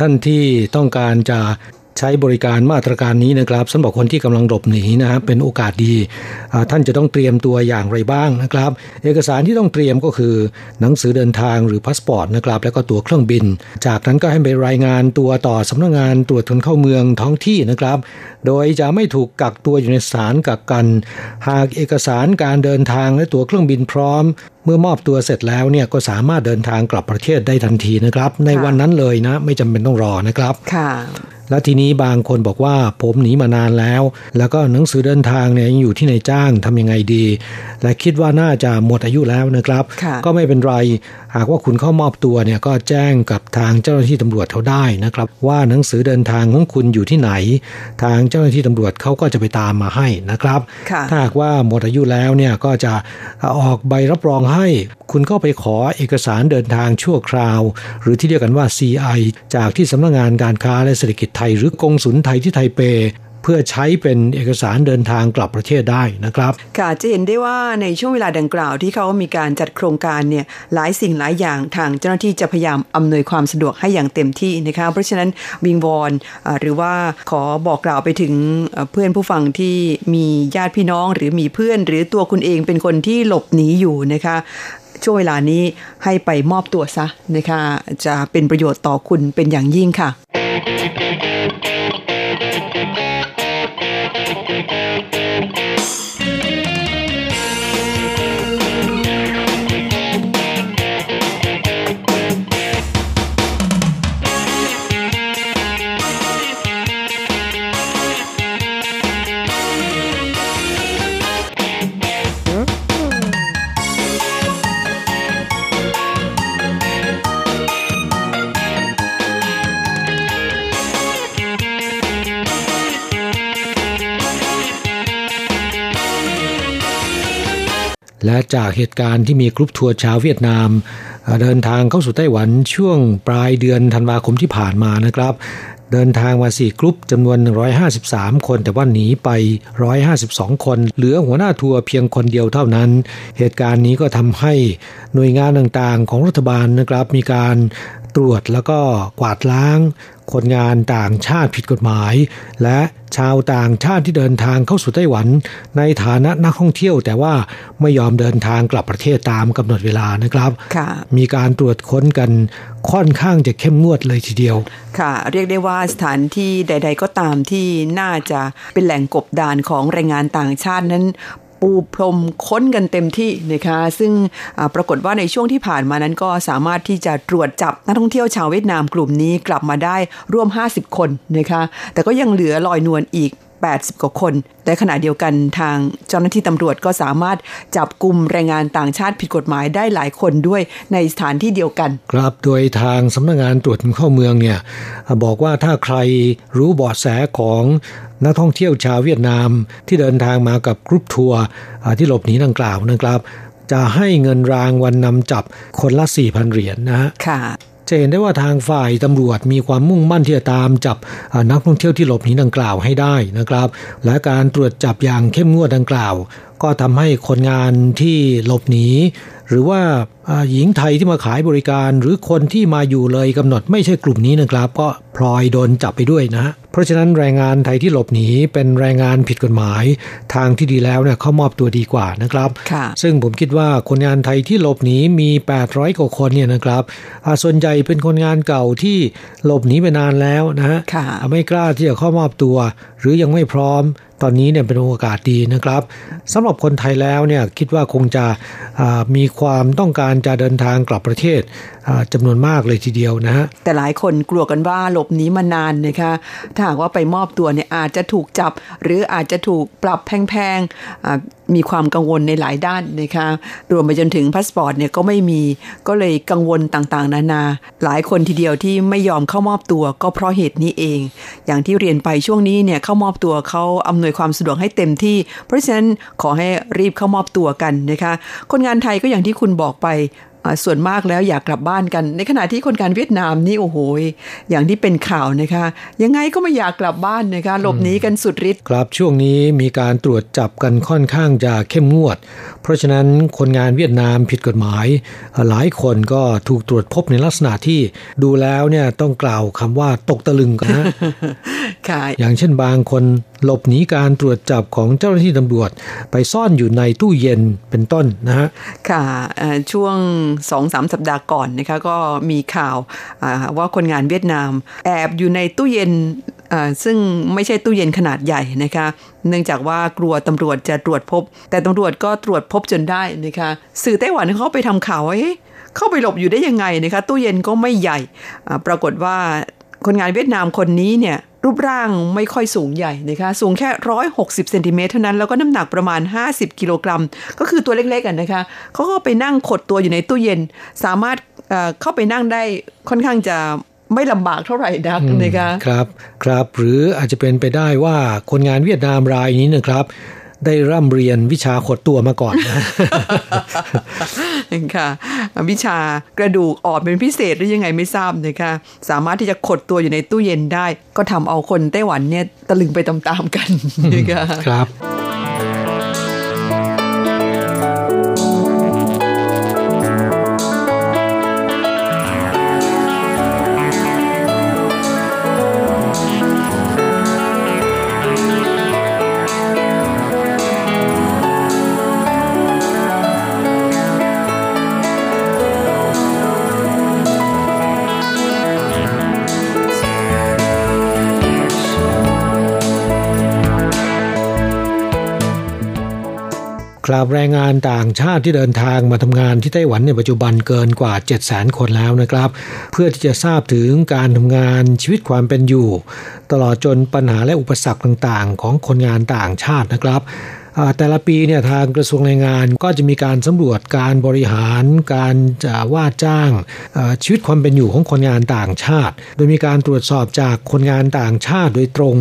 ท่านที่ต้องการจะ ใช้บริการมาตรการนี้นะครับสำหรับคนที่กำลังหลบหนีนะครับเป็นโอกาสดี ท่านจะต้องเตรียมตัวอย่างไรบ้างนะครับ เอกสารที่ต้องเตรียมก็คือหนังสือเดินทางหรือพาสปอร์ตนะครับแล้วก็ตั๋วเครื่องบิน จากนั้นก็ให้ไปรายงานตัวต่อสำนักงงานตรวจคนเข้าเมืองท้องที่นะครับ โดยจะไม่ถูกกักตัวอยู่ในสถานกักกัน หากเอกสารการเดินทางและตั๋วเครื่องบินพร้อมเมื่อมอบตัวเสร็จแล้วเนี่ยก็สามารถเดินทางกลับประเทศได้ทันทีนะครับ ในวันนั้นเลยนะ ไม่จำเป็นต้องรอนะครับค่ะ แล้วทีนี้บางคนบอกว่าผมหนีมานานแล้ว แล้วก็หนังสือเดินทางเนี่ยยังอยู่ที่ในจ้างทำยังไงดี และคิดว่าน่าจะหมดอายุแล้วนะครับ ก็ไม่เป็นไร หากว่าคุณเข้ามอบตัวเนี่ยก็แจ้งกับทางเจ้าหน้าที่ตำรวจเขาได้นะครับ ว่าหนังสือเดินทางของคุณอยู่ที่ไหน ทางเจ้าหน้าที่ตำรวจเขาก็จะไปตามมาให้นะครับ ถ้าหากว่าหมดอายุแล้วเนี่ยก็จะออกใบรับรองให้ คุณก็ไปขอเอกสารเดินทางชั่วคราว หรือที่เรียกกันว่า CI จากที่สำนักงงานการค้าและเศรษฐกิจไทยหรือกงสุลไทยที่ไทเปเพื่อใช้เป็นเอกสารเดินทางกลับประเทศได้นะครับ ค่ะจะเห็นได้ว่าในช่วงเวลาดังกล่าวที่เขามีการจัดโครงการเนี่ยหลายสิ่งหลายอย่างทางเจ้าหน้าที่จะพยายามอำนวยความสะดวกให้อย่างเต็มที่นะคะเพราะฉะนั้นวิงวอนหรือว่าขอบอกกล่าวไปถึงเพื่อนผู้ฟังที่มีญาติพี่น้องหรือมีเพื่อน หรือตัวคุณเองเป็นคนที่หลบหนีอยู่นะคะช่วงเวลานี้ให้ไปมอบตัวซะนะคะจะเป็นประโยชน์ต่อคุณเป็นอย่างยิ่งค่ะะจากเหตุการณ์ที่มีกรุ๊ปทัวร์ชาวเวียดนาม เดินทางเข้าสู่ไต้หวันช่วงปลายเดือนธันวาคมที่ผ่านมานะครับเดินทางมาสี่กรุ๊ปจำนวน 153 คน แต่ว่าหนีไป 152 คน เหลือหัวหน้าทัวร์เพียงคนเดียวเท่านั้น เหตุการณ์นี้ก็ทำให้หน่วยงานต่างๆ ของรัฐบาลนะครับ มีการตรวจแล้วก็กวาดล้าง คนงานต่างชาติผิดกฎหมาย และชาวต่างชาติที่เดินทางเข้าสู่ไต้หวัน ในฐานะนักท่องเที่ยว แต่ว่าไม่ยอมเดินทางกลับประเทศตามกำหนดเวลานะครับ มีการตรวจค้นกันค่อนข้างจะเข้มงวดเลยทีเดียว ค่ะ เรียกได้ว่าสถานที่ใด ๆ ก็ตามที่น่าจะเป็นแหล่งกบดานของแรงงานต่างชาตินั้น ปูพรมค้นกันเต็มที่นะคะซึ่งปรากฏว่าในช่วงที่ผ่านมานั้นก็สามารถที่จะตรวจจับนักท่องเที่ยวชาวเวียดนามกลุ่มนี้กลับมาได้ร่วม 50 คนนะคะแต่ก็ยังเหลือลอยนวลอีก 80 กว่าคนแต่ขณะเดียวกันทางเจ้าหน้าที่ตำรวจก็สามารถจับกลุ่มแรงงานต่างชาติผิดกฎหมายได้หลายคนด้วยในสถานที่เดียวกัน ครับโดยทางสำนักงงานตรวจคนเข้าเมืองเนี่ยบอกว่าถ้าใครรู้เบาะแสของนักท่องเที่ยวชาวเวียดนามที่เดินทางมากับกรุ๊ปทัวร์ที่หลบหนีดังกล่าวนะครับ จะให้เงินรางวัลนนำจับคนละ 4,000 เหรียญนนะฮะค่ะ จะเห็นได้ว่าทางฝ่ายตำรวจมีความมุ่งมั่นที่จะตามจับนักท่องเที่ยวที่หลบหนีดังกล่าวให้ได้นะครับ และการตรวจจับอย่างเข้มงวดดังกล่าว ก็ทำให้คนงานที่หลบหนี หรือว่าหญิงไทยที่มาขายบริการ หรือคนที่มาอยู่เลยกำหนดไม่ใช่กลุ่มนี้นะครับ ก็พลอยโดนจับไปด้วยนะเพราะฉะนั้นแรงงานไทยที่หลบหนีเป็นแรงงานผิดกฎหมาย ทางที่ดีแล้วเนี่ยเขามอบตัวดีกว่านะครับ ซึ่งผมคิดว่าคนงานไทยที่หลบหนีมี 800กว่าคนเนี่ยนะครับส่วนใหญ่เป็นคนงานเก่าที่หลบหนีไปนานแล้วนะฮะไม่กล้าที่จะเข้ามอบตัว หรือยังไม่พร้อมตอนนี้เนี่ยเป็นโอกาสดีนะครับสำหรับคนไทยแล้วเนี่ยคิดว่าคงจะมีความต้องการจะเดินทางกลับประเทศจำนวนมากเลยทีเดียวนะฮะแต่หลายคนกลัวกันว่าหลบหนีมานานนะคะถ้าหากว่าไปมอบตัวเนี่ยอาจจะถูกจับ หรืออาจจะถูกปรับแพงๆ มีความกังวลในหลายด้านนะคะรวมไปจนถึงพาสปอร์ตเนี่ยก็ไม่มีก็เลยกังวลต่างๆ นานา หลายคนทีเดียวที่ไม่ยอมเข้ามอบตัวก็เพราะเหตุนี้เอง อย่างที่เรียนไปช่วงนี้เนี่ยเข้ามอบตัวเขาอำนวยความสะดวกให้เต็มที่ เพราะฉะนั้นขอให้รีบเข้ามอบตัวกันนะคะคนงานไทยก็อย่างที่คุณบอกไป ส่วนมากแล้วอยากกลับบ้านกัน ในขณะที่คนงานเวียดนามนี่โอ้โหอย่างที่เป็นข่าวนะคะ ยังไงก็ไม่อยากกลับบ้านนะคะหลบหนีกันสุดฤทธิ์ครับช่วงนี้มีการตรวจจับกันค่อนข้างจะเข้มงวด เพราะฉะนั้นคนงานเวียดนามผิดกฎหมาย หลายคนก็ถูกตรวจพบในลักษณะที่ดูแล้วเนี่ยต้องกล่าวคำว่าตกตะลึงกันนะอย่างเช่นบางคน หลบหนีการตรวจจับของเจ้าหน้าที่ตำรวจ ไปซ่อนอยู่ในตู้เย็นเป็นต้นนะฮะค่ะช่วงสองสามสัปดาห์ก่อนนะคะก็มีข่าวว่าคนงานเวียดนาม แอบอยู่ในตู้เย็นซึ่งไม่ใช่ตู้เย็นขนาดใหญ่นะคะ เนื่องจากว่ากลัวตำรวจจะตรวจพบ แต่ตำรวจก็ตรวจพบจนได้นะคะ สื่อไต้หวันเขาไปทำข่าวว่าเข้าไปหลบอยู่ได้ยังไงนะคะ ตู้เย็นก็ไม่ใหญ่ ปรากฏว่าคนงานเวียดนามคนนี้เนี่ย รูปร่างไม่ค่อยสูงใหญ่นะคะ สูงแค่ร้อยหกสิบเซนติเมตรเท่านั้น แล้วก็น้ำหนักประมาณ 50 กิโลกรัม ก็คือตัวเล็กๆกันนะคะ เขาก็ไปนั่งขดตัวอยู่ในตู้เย็น สามารถเข้าไปนั่งได้ค่อนข้างจะไม่ลำบากเท่าไหร่นักนะคะ ครับ ครับ หรืออาจจะเป็นไปได้ว่าคนงานเวียดนามรายนี้นะครับ ได้ร่ำเรียนวิชาขดตัวมาก่อนนะค่ะ วิชากระดูกอ่อนเป็นพิเศษหรือยังไงไม่ทราบนะคะสามารถที่จะขดตัวอยู่ในตู้เย็นได้ ก็ทำเอาคนไต้หวันเนี่ยตะลึงไปตามๆกันนะคะครับ ครับแรงงานต่างชาติที่เดินทางมาทำงานที่ไต้หวันในปัจจุบันเกินกว่า 7 0 0 0 0คนแล้วนะครับ เพื่อที่จะทราบถึงการทำงานชีวิตความเป็นอยู่ ตลอดจนปัญหาและอุปสรรคต่างๆ ของคนงานต่างชาตินะครับแต่ละปีเนี่ยทางกระทรวงแรงงานก็จะมีการสำรวจการบริหารการจะว่าจ้างชีวิตความเป็นอยู่ของคนงานต่างชาติ โดยมีการตรวจสอบจากคนงานต่างชาติโดยตรง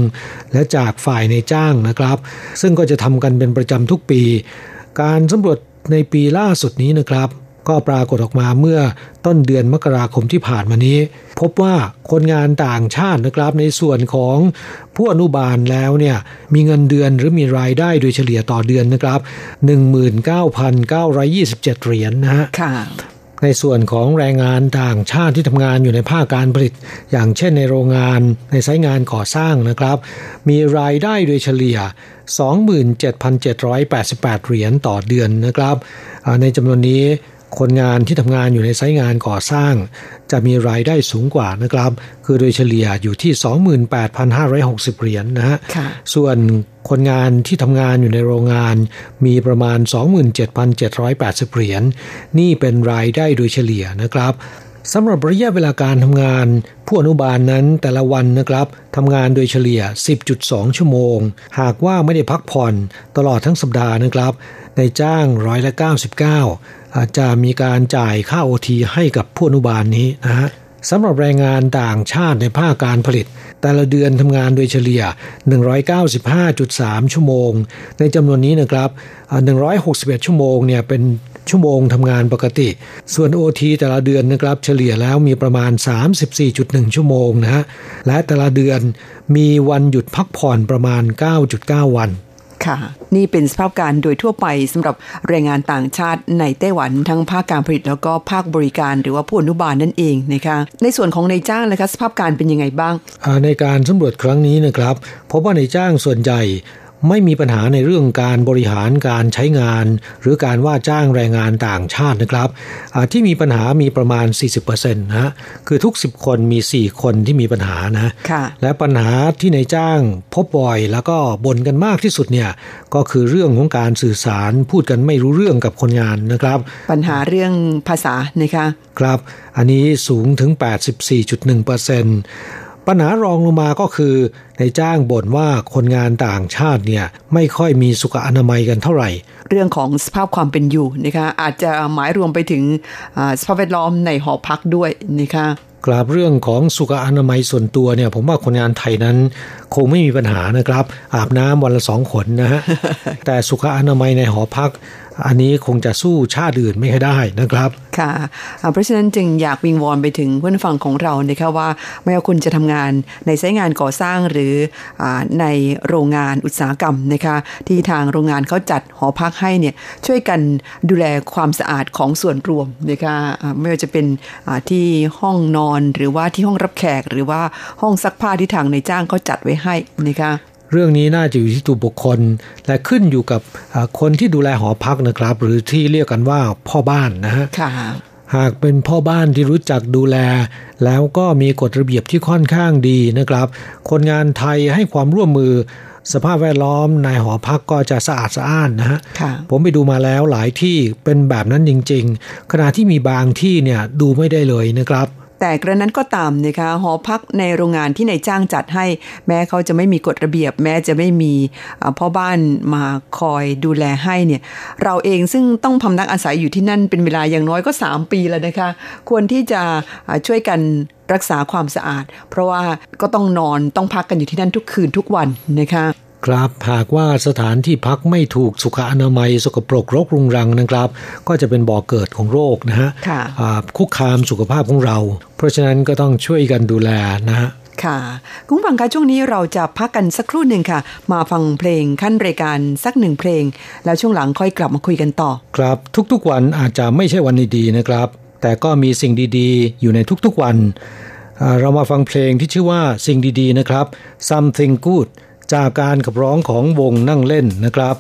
และจากฝ่ายในจ้างนะครับ ซึ่งก็จะทำกันเป็นประจำทุกปี การสำรวจในปีล่าสุดนี้นะครับ ก็ปรากฏออกมาเมื่อต้นเดือนมกราคมที่ผ่านมานี้ พบว่าคนงานต่างชาตินะครับในส่วนของผู้อนุบาลแล้วเนี่ยมีเงินเดือนหรือมีรายได้โดยเฉลี่ยต่อเดือนนะครับ 19,927 เหรียญนนะฮะ ในส่วนของแรงงานต่างชาติที่ทำงานอยู่ในภาคการผลิต อย่างเช่นในโรงงานในไซต์งานก่อสร้างนะครับ มีรายได้โดยเฉลี่ย 27,788 เหรียญต่อเดือนนะครับ ในจำนวนนี้ คนงานที่ทำงานอยู่ในไซต์งานก่อสร้าง จะมีรายได้สูงกว่านะครับ คือโดยเฉลี่ยอยู่ที่ 28,560 เหรียญนนะฮะ ส่วนคนงานที่ทำงานอยู่ในโรงงานมีประมาณ 27,780 เหรียญนี่เป็นรายได้โดยเฉลี่ยนะครับสำหรับระยะเวลาการทำงาน ผู้อนุบาลนนั้นแต่ละวันนะครับทำงานโดยเฉลี่ย 10.2 ชั่วโมง หากว่าไม่ได้พักผ่อนตลอดทั้งสัปดาห์นะครับ ในจ้างร้อยละ 99อา จจะมีการจ่ายค่าโอทีให้กับผู้อนุบาลนี้นะฮะสำหรับแรงงานต่างชาติในภาคการผลิต แต่ละเดือนทำงานโดยเฉลี่ย 195.3 ชั่วโมง ในจำนวนนี้นะครับ 161 ชั่วโมงเนี่ยเป็นชั่วโมงทำงานปกติ ส่วน OT แต่ละเดือนนะครับเฉลี่ยแล้วมีประมาณ 34.1 ชั่วโมงนะฮะ และแต่ละเดือนมีวันหยุดพักผ่อนประมาณ 9.9 วัน ค่ะ นี่เป็นสภาพการโดยทั่วไปสำหรับแรงงานต่างชาติในไต้หวันทั้งภาคการผลิตแล้วก็ภาคบริการหรือว่าผู้อนุบาลนั่นเองนะคะในส่วนของนายจ้างนะคะสภาพการเป็นยังไงบ้าง ในการสำรวจครั้งนี้นะครับพบว่าในจ้างส่วนใหญ่ ไม่มีปัญหาในเรื่องการบริหารการใช้งาน หรือการว่าจ้างแรงงานต่างชาตินะครับ ที่มีปัญหามีประมาณ 40%นะคือทุก 10 คนมี 4 คนที่มีปัญหานะและปัญหาที่ในจ้างพบบ่อย แล้วก็บ่นกันมากที่สุดเนี่ยก็คือเรื่องของการสื่อสารพูดกันไม่รู้เรื่องกับคนงานนะครับ ปัญหาเรื่องภาษานะคะครับ อันนี้สูงถึง 84.1% ปัญหารองลงมาก็คือในจ้างบ่นว่าคนงานต่างชาติเนี่ยไม่ค่อยมีสุขอนามัยกันเท่าไหร่ เรื่องของสภาพความเป็นอยู่นะคะอาจจะหมายรวมไปถึงสภาพแวดล้อมในหอพักด้วยนะคะกราบเรื่องของสุขอนามัยส่วนตัวเนี่ย ผมว่าคนงานไทยนั้น คงไม่มีปัญหานะครับ อาบน้ำวันละสองขนนะฮะแต่สุขอนามัยในหอพัก อันนี้คงจะสู้ชาติอื่นไม่ได้นะครับ ค่ะ เพราะฉะนั้นจึงอยากวิงวอนไปถึงเพื่อนฟังของเรานะคะว่าไม่ว่าคุณจะทำงานในไซต์งานก่อสร้างหรืออในโรงงานอุตสาหกรรมนะคะที่ทางโรงงานเขาจัดหอพักให้เนี่ยช่วยกันดูแลความสะอาดของส่วนรวมนะคะไม่ว่าจะเป็นที่ห้องนอนหรือว่าที่ห้องรับแขก หรือว่าห้องซักผ้าที่ทางในจ้างเขาจัดไว้ให้นะคะ เรื่องนี้น่าจะอยู่ที่ตัวบุคคล และขึ้นอยู่กับคนที่ดูแลหอพักนะครับ หรือที่เรียกกันว่าพ่อบ้านนะฮะหากเป็นพ่อบ้านที่รู้จักดูแล แล้วก็มีกฎระเบียบที่ค่อนข้างดีนะครับ คนงานไทยให้ความร่วมมือสภาพแวดล้อมในหอพักก็จะสะอาดสะอ้านนะฮะ ผมไปดูมาแล้วหลายที่เป็นแบบนั้นจริง ๆ ขณะที่มีบางที่เนี่ยดูไม่ได้เลยนะครับ แต่กระนั้นก็ตามนะคะหอพักในโรงงานที่นายจ้างจัดให้ แม้เขาจะไม่มีกฎระเบียบ แม้จะไม่มีพ่อบ้านมาคอยดูแลให้เนี่ยเราเองซึ่งต้องพำนักอาศัยอยู่ที่นั่นเป็นเวลาอย่างน้อยก็ 3 ปีแล้วนะคะ ควรที่จะช่วยกันรักษาความสะอาด เพราะว่าก็ต้องนอนต้องพักกันอยู่ที่นั่นทุกคืนทุกวันนะคะ ครับหากว่าสถานที่พักไม่ถูกสุขอนามัย สกปรกรกรุงรังนะครับ ก็จะเป็นบ่อกเกิดของโรคนะฮะคุกคามสุขภาพของเรา เพราะฉะนั้นก็ต้องช่วยกันดูแลนะฮะค่ะคุณฟังคะช่วงนี้เราจะพักกันสักครู่หนึ่งค่ะ มาฟังเพลงขั้นรายการสักหนึ่งเพลง แล้วช่วงหลังค่อยกลับมาคุยกันต่อ ครับทุกๆวันอาจจะไม่ใช่วันดีๆนะครับ แต่ก็มีสิ่งดีๆ อยู่ในทุกๆวัน เรามาฟังเพลงที่ชื่อว่าสิ่งดีๆนะครับ something good จากการขับร้องของวงนั่งเล่นนะครับ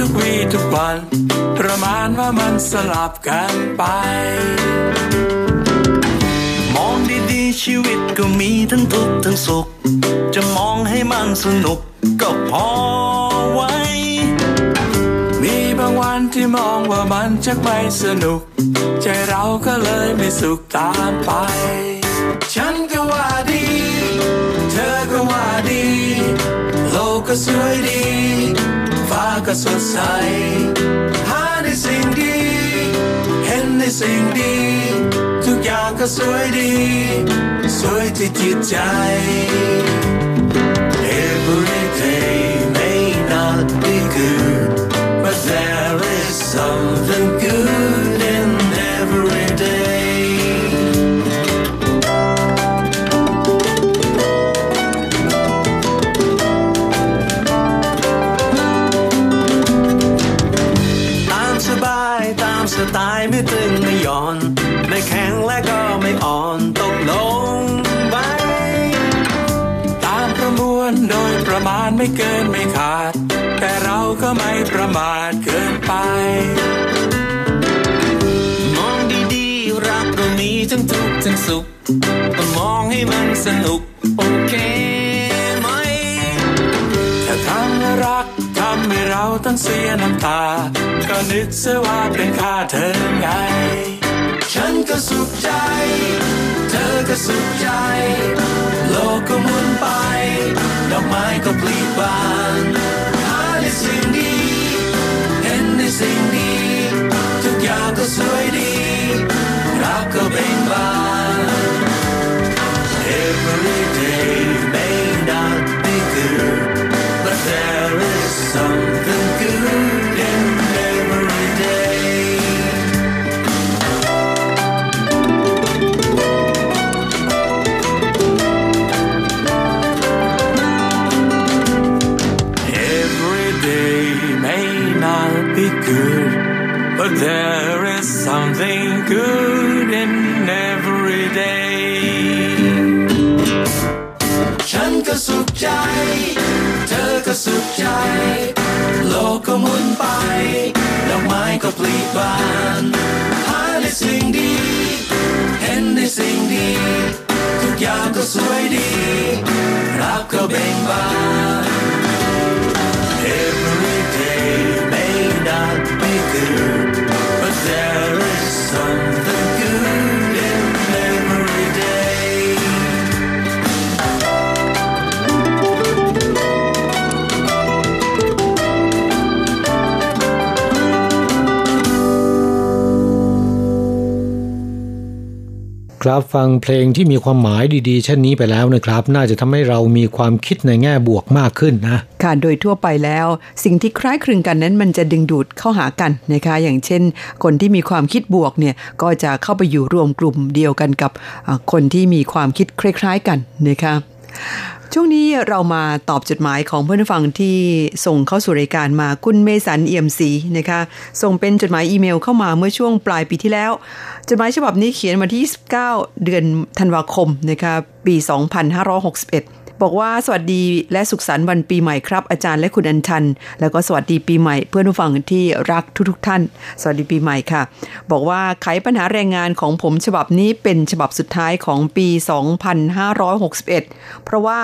ทุกวีทุกวัน ประมาณว่ามันสลับกันไป มองดีๆชีวิตก็มีทั้งทุกข์ทั้งสุข จะมองให้มันสนุกก็พอไว้ มีบางวันที่มองว่ามันจะไม่สนุก ใจเราก็เลยไม่สุขตามไป ฉันก็ว่าดี เธอก็ว่าดี โลกก็สวยดี ฟ้าก็สดใส หาในสิ่งดีสิ่งดีทุกอย่างก็สวยดี สวยที่จิตใจ Every day may not be good but there is something good โดยประมาณไม่เกินไม่ขาด แต่เราก็ไม่ประมาทเกินไป มองดีๆ รักก็มีทั้งทุกข์ทั้งสุขต้องมองให้มันสนุก โอเคไหม ถ้าทำให้รักทำให้เราต้องเสียน้ำตา ก็นึกเสียว่าเป็นค่าเธอไง ฉันก็สุขใจ เธอก็สุขใจ โลกก็หมุนไป ดอกไม้ก็ปลีบานหาในสิ่งดีเห็นในสิ่งดี ทุกอย่างก็สวยดี รักก็เบ่งบาน สุขใจ เธอก็สุขใจ โลกก็หมุนไป ดอกไม้ก็ปลีบาน หาในสิ่งดี เห็นในสิ่งดี ทุกอย่างก็สวยดี รักก็เบ่งบาน Every day may not be good, but there is some ครับฟังเพลงที่มีความหมายดีๆ เช่นนี้ไปแล้วนะครับ น่าจะทำให้เรามีความคิดในแง่บวกมากขึ้นนะค่ะโดยทั่วไปแล้ว สิ่งที่คล้ายคลึงกันนั้นมันจะดึงดูดเข้าหากันนะคะ อย่างเช่น คนที่มีความคิดบวกเนี่ยก็จะเข้าไปอยู่รวมกลุ่มเดียวกันกับคนที่มีความคิดคล้าย ๆ กันนะคะ ช่วงนี้เรามาตอบจดหมายของเพื่อนฟังที่ส่งเข้าสู่รายการมาคุณเมสันเอี่ยมศรีนะคะ ส่งเป็นจดหมายอีเมลเข้ามาเมื่อช่วงปลายปีที่แล้ว จดหมายฉบับนี้เขียนมาที่ 29 เดือนธันวาคมนะคะปี 2561 บอกว่าสวัสดีและสุขสันต์วันปีใหม่ครับ อาจารย์และคุณอัญชัน แล้วก็สวัสดีปีใหม่เพื่อนผู้ฟังที่รักทุกๆทท่าน สวัสดีปีใหม่ค่ะ บอกว่าไขปัญหาแรงงานของผมฉบับนี้เป็นฉบับสุดท้ายของปี 2561 เพราะว่า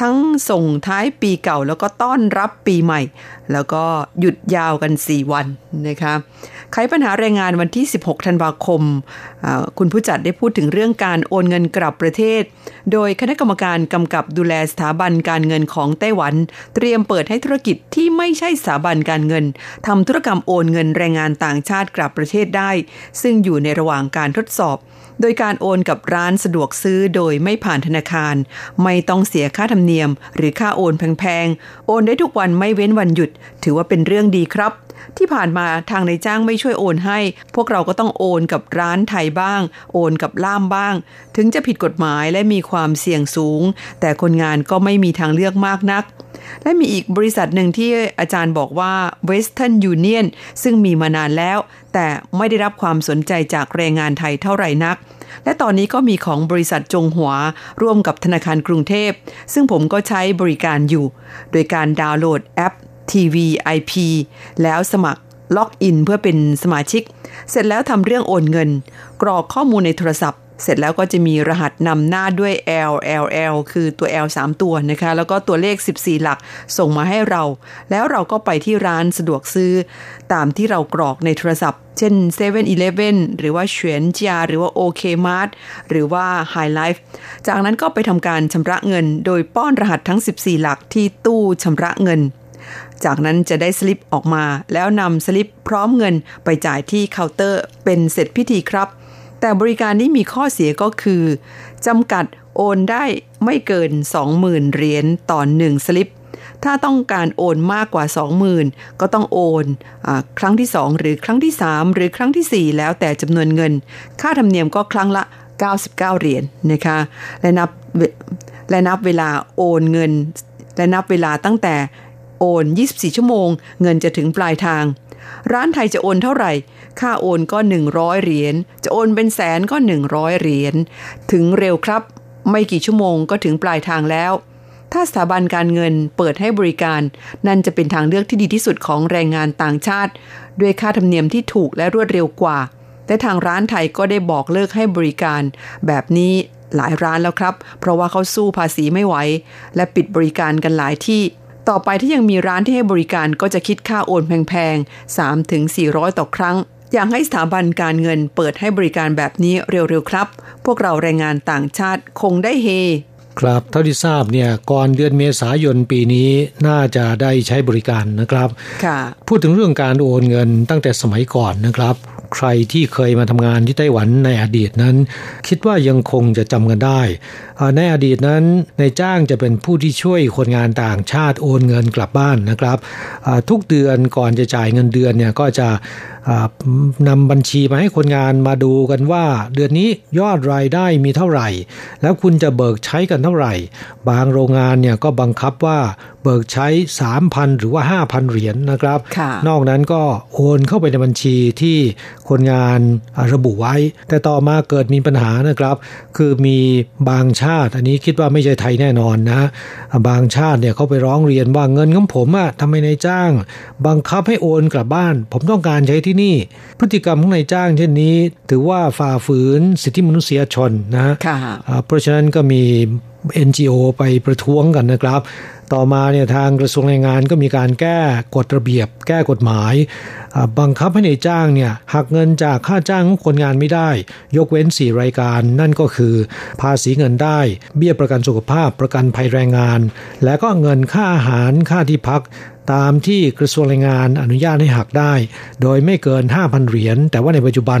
ทั้งส่งท้ายปีเก่าแล้วก็ต้อนรับปีใหม่ แล้วก็หยุดยาวกัน 4 วันนะคะ ไขปัญหาแรงงานวันที่ 16 ธันวาคม คุณผู้จัดได้พูดถึงเรื่องการโอนเงินกลับประเทศ โดยคณะกรรมการกำกับดูแลสถาบันการเงินของไต้หวัน เตรียมเปิดให้ธุรกิจที่ไม่ใช่สถาบันการเงินทำธุรกรรมโอนเงินแรงงานต่างชาติกลับประเทศได้ ซึ่งอยู่ในระหว่างการทดสอบ โดยการโอนกับร้านสะดวกซื้อโดยไม่ผ่านธนาคาร ไม่ต้องเสียค่าธรรมเนียม หรือค่าโอนแพงๆ โอนได้ทุกวันไม่เว้นวันหยุด ถือว่าเป็นเรื่องดีครับ ที่ผ่านมาทางในจ้างไม่ช่วยโอนให้ พวกเราก็ต้องโอนกับร้านไทยบ้าง โอนกับล่ามบ้าง ถึงจะผิดกฎหมายและมีความเสี่ยงสูง แต่คนงานก็ไม่มีทางเลือกมากนัก และมีอีกบริษัทหนึ่งที่อาจารย์บอกว่า Western Union ซึ่งมีมานานแล้ว แต่ไม่ได้รับความสนใจจากแรงงานไทยเท่าไหร่นักและตอนนี้ก็มีของบริษัทจงหัว ร่วมกับธนาคารกรุงเทพ ซึ่งผมก็ใช้บริการอยู่ โดยการดาวน์โหลดแอป TVIP แล้วสมัครล็อกอินเพื่อเป็นสมาชิก เสร็จแล้วทำเรื่องโอนเงิน กรอกข้อมูลในโทรศัพท์ เสร็จแล้วก็จะมีรหัสนำหน้าด้วย L L L คือตัว L 3 ตัวนะคะ แล้วก็ตัวเลข 14 หลักส่งมาให้เรา แล้วเราก็ไปที่ร้านสะดวกซื้อ ตามที่เรากรอกในโทรศัพท์ เช่น7 e เ e ่ e อหรือว่าเฉวียนจาหรือว่า OK Mart หรือว่า High Life จากนั้นก็ไปทำการชำระเงิน โดยป้อนรหัสทั้ง 14 หลักที่ตู้ชำระเงิน จากนั้นจะได้สลิปออกมา แล้วนำสลิปพร้อมเงินไปจ่ายที่เคาน์เตอร์เป็นเสร็จพิธีครับ แต่บริการนี้มีข้อเสียก็คือจำกัดโอนได้ไม่เกิน 20,000 เหรียญต่อหนึ่งสลิป ถ้าต้องการโอนมากกว่า 20,000 ก็ต้องโอนอครั้งที่ 2 หรือครั้งที่ 3 หรือครั้งที่ 4 แล้วแต่จำนวนเงิน ค่าธรรมเนียมก็ครั้งละ 99 เหรียญนนะคะและนับและนับเวลาโอนเงิน และนับเวลาตั้งแต่ โอน 24 ชั่วโมง เงินจะถึงปลายทาง ร้านไทยจะโอนเท่าไหร่ ค่าโอนก็ 100 เหรียญ จะโอนเป็นแสนก็ 100 เหรียญ ถึงเร็วครับ ไม่กี่ชั่วโมงก็ถึงปลายทางแล้ว ถ้าสถาบันการเงินเปิดให้บริการ นั่นจะเป็นทางเลือกที่ดีที่สุดของแรงงานต่างชาติ ด้วยค่าธรรมเนียมที่ถูกและรวดเร็วกว่า แต่ทางร้านไทยก็ได้บอกเลิกให้บริการ แบบนี้หลายร้านแล้วครับ เพราะว่าเขาสู้ภาษีไม่ไหว และปิดบริการกันหลายที่ ต่อไปที่ยังมีร้านที่ให้บริการก็จะคิดค่าโอนแพงๆ3ถึง400 ต่อครั้ง อยากให้สถาบันการเงินเปิดให้บริการแบบนี้เร็วๆครับ พวกเราแรงงานต่างชาติคงได้เฮครับเท่าที่ทราบเนี่ยก่อนเดือนเมษายนปีนี้น่าจะได้ใช้บริการนะครับค่ะพูดถึงเรื่องการโอนเงินตั้งแต่สมัยก่อนนะครับ ใครที่เคยมาทำงานที่ไต้หวันในอดีตนั้น คิดว่ายังคงจะจำกันได้ ในอดีตนั้นในายจ้างจะเป็นผู้ที่ช่วยคนงานต่างชาติโอนเงินกลับบ้านนะครับ ทุกเดือนก่อนจะจ่ายเงินเดือนเนี่ยก็จะนำบัญชีมาให้คนงานมาดูกันว่า เดือนนี้ยอดรายได้มีเท่าไหร่ แล้วคุณจะเบิกใช้กันเท่าไหร่ บางโรงงานเนี่ยก็บังคับว่าเบิกใช้ 3,000 หรือว่า 5,000 เหรียญนนะครับค่ะนอกนั้นก็โอนเข้าไปในบัญชีที่คนงานอ่าระบุไว้ แต่ต่อมาเกิดมีปัญหานะครับ คือมีบางชาติ อันนี้คิดว่าไม่ใช่ไทยแน่นอนนะอ่าบางชาติเนี่ยเขาไปร้องเรียนว่าเงินของผมอะทำไมนายจ้าง บังคับให้โอนกลับบ้าน ผมต้องการใช้ที่นี่ พฤติกรรมของนายจ้างเช่นนี้ ถือว่าฝ่าฝืนสิทธิมนุษยชนนะค่ะอ่าเพราะฉะนั้นก็มี NGO ไปประท้วงกันนะครับ ต่อมาเนี่ยทางกระทรวงแรงงานก็มีการแก้กฎระเบียบ แก้กฎหมายอ่าบังคับให้ในายจ้างเนี่ยหักเงินจากค่าจ้างของคนงานไม่ได้ ยกเว้น 4 รายการ นั่นก็คือ ภาษีเงินได้ เบี้ยประกันสุขภาพประกันภัยแรงงาน และก็เงินค่าอาหารค่าที่พักตามที่กระทรวงแรงงานอนุญาตให้หักได้ โดยไม่เกิน 5,000 เหรียญ แต่ว่าในปัจจุบัน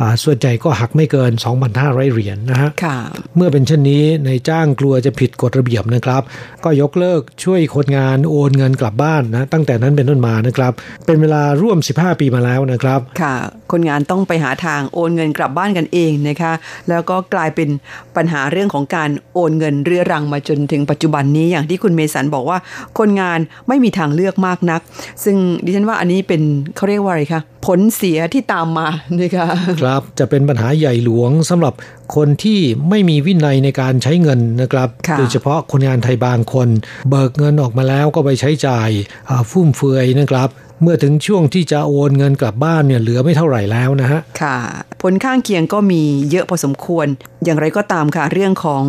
อ่าส่วนใหญ่ก็หักไม่เกิน 2,500 เหรียญนะฮะค่ะเมื่อเป็นเช่นนี้ในายจ้างกลัวจะผิดกฎระเบียบนะครับ ก็ยกเลิกช่วยคนงานโอนเงินกลับบ้านนะตั้งแต่นั้นเป็นต้นมานะครับ เป็นเวลาร่วม 15 ปีมาแล้วนะครับ ค่ะ คนงานต้องไปหาทางโอนเงินกลับบ้านกันเองนะคะ แล้วก็กลายเป็นปัญหาเรื่องของการโอนเงินเรื้อรังมาจนถึงปัจจุบันนี้อย่างที่คุณเมสันบอกว่า คนงานไม่มีทางเลือกมากนัก ซึ่งดิฉันว่าอันนี้เป็นเขาเรียกว่าอะไรคะผลเสียที่ตามมานะคะครับจะเป็นปัญหาใหญ่หลวงสำหรับคนที่ไม่มีวินัยในการใช้เงินนะครับค่ะโดยเฉพาะคนงานไทยบางคน เบิกเงินออกมาแล้วก็ไปใช้จ่ายอ่าฟุ่มเฟือยนะครับเมื่อถึงช่วงที่จะโอนเงินกลับบ้านเนี่ยเหลือไม่เท่าไหร่แล้วนะฮะ ค่ะ ผลข้างเคียงก็มีเยอะพอสมควร อย่างไรก็ตามค่ะ เรื่องของ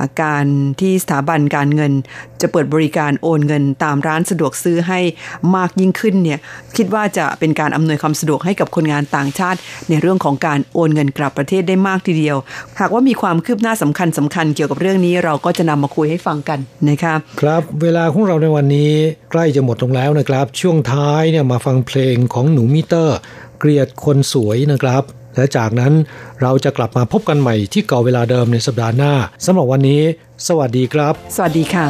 อาการที่สถาบันการเงิน จะเปิดบริการโอนเงินตามร้านสะดวกซื้อให้มากยิ่งขึ้นเนี่ยคิดว่าจะเป็นการอำนวยความสะดวกให้กับคนงานต่างชาติ ในเรื่องของการโอนเงินกลับประเทศได้มากทีเดียว หากว่ามีความคืบหน้าสำคัญสำคัญเกี่ยวกับเรื่องนี้เราก็จะนำมาคุยให้ฟังกันนะคะครับเวลาของเราในวันนี้ใกล้จะหมดลงแล้วนะครับ ช่วงท้ายเนี่ยมาฟังเพลงของหนูมิเตอร์ เกลียดคนสวยนะครับ และจากนั้นเราจะกลับมาพบกันใหม่ที่เก่าเวลาเดิมในสัปดาห์หน้าสำหรับวันนี้ สวัสดีครับ สวัสดีค่ะ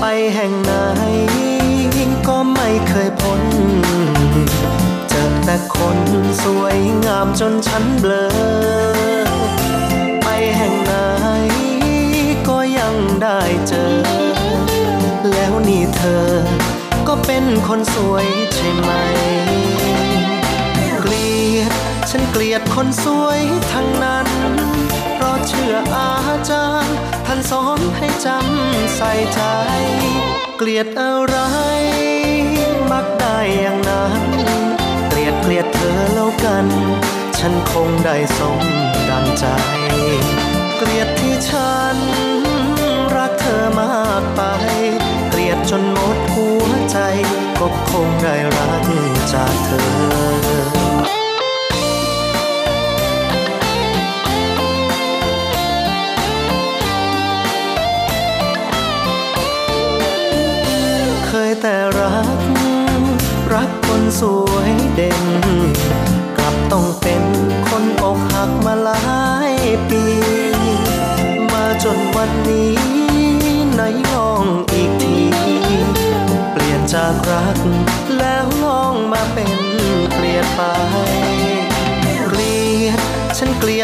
ไปแห่งไหนก็ไม่เคยพ้นเจอแต่คนสวย งามจนฉันเบลอ ไปแห่งไหนก็ยังได้เจอ แล้วนี่เธอ ก็เป็นคนสวยใช่ไหม เกลียด ฉันเกลียดคนสวยทั้งนั้น เพราะเชื่ออาจารย์ ท่านสอนให้จำใส่ใจ เกลียดอะไร มักได้อย่าง กัน ฉันคงได้สมดังใจ เกลียดที่ฉัน รักเธอมากไป เกลียดจนหมดหัวใจ ก็คงได้รักจากเธอ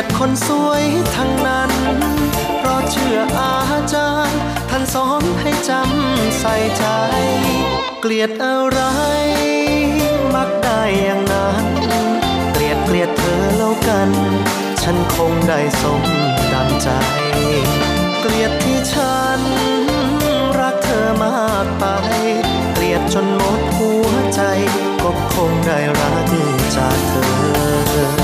ียดคนสวยทั้งนั้น เพราะเชื่ออาจารย์ ท่านสอนให้จำใส่ใจ เกลียดอะไร มักได้อย่างนั้น เกลียดเกลียดเธอแล้วกัน ฉันคงได้สมดังใจ เกลียดที่ฉัน รักเธอมากไป เกลียดจนหมดหัวใจ ก็คงได้รักจากเธอ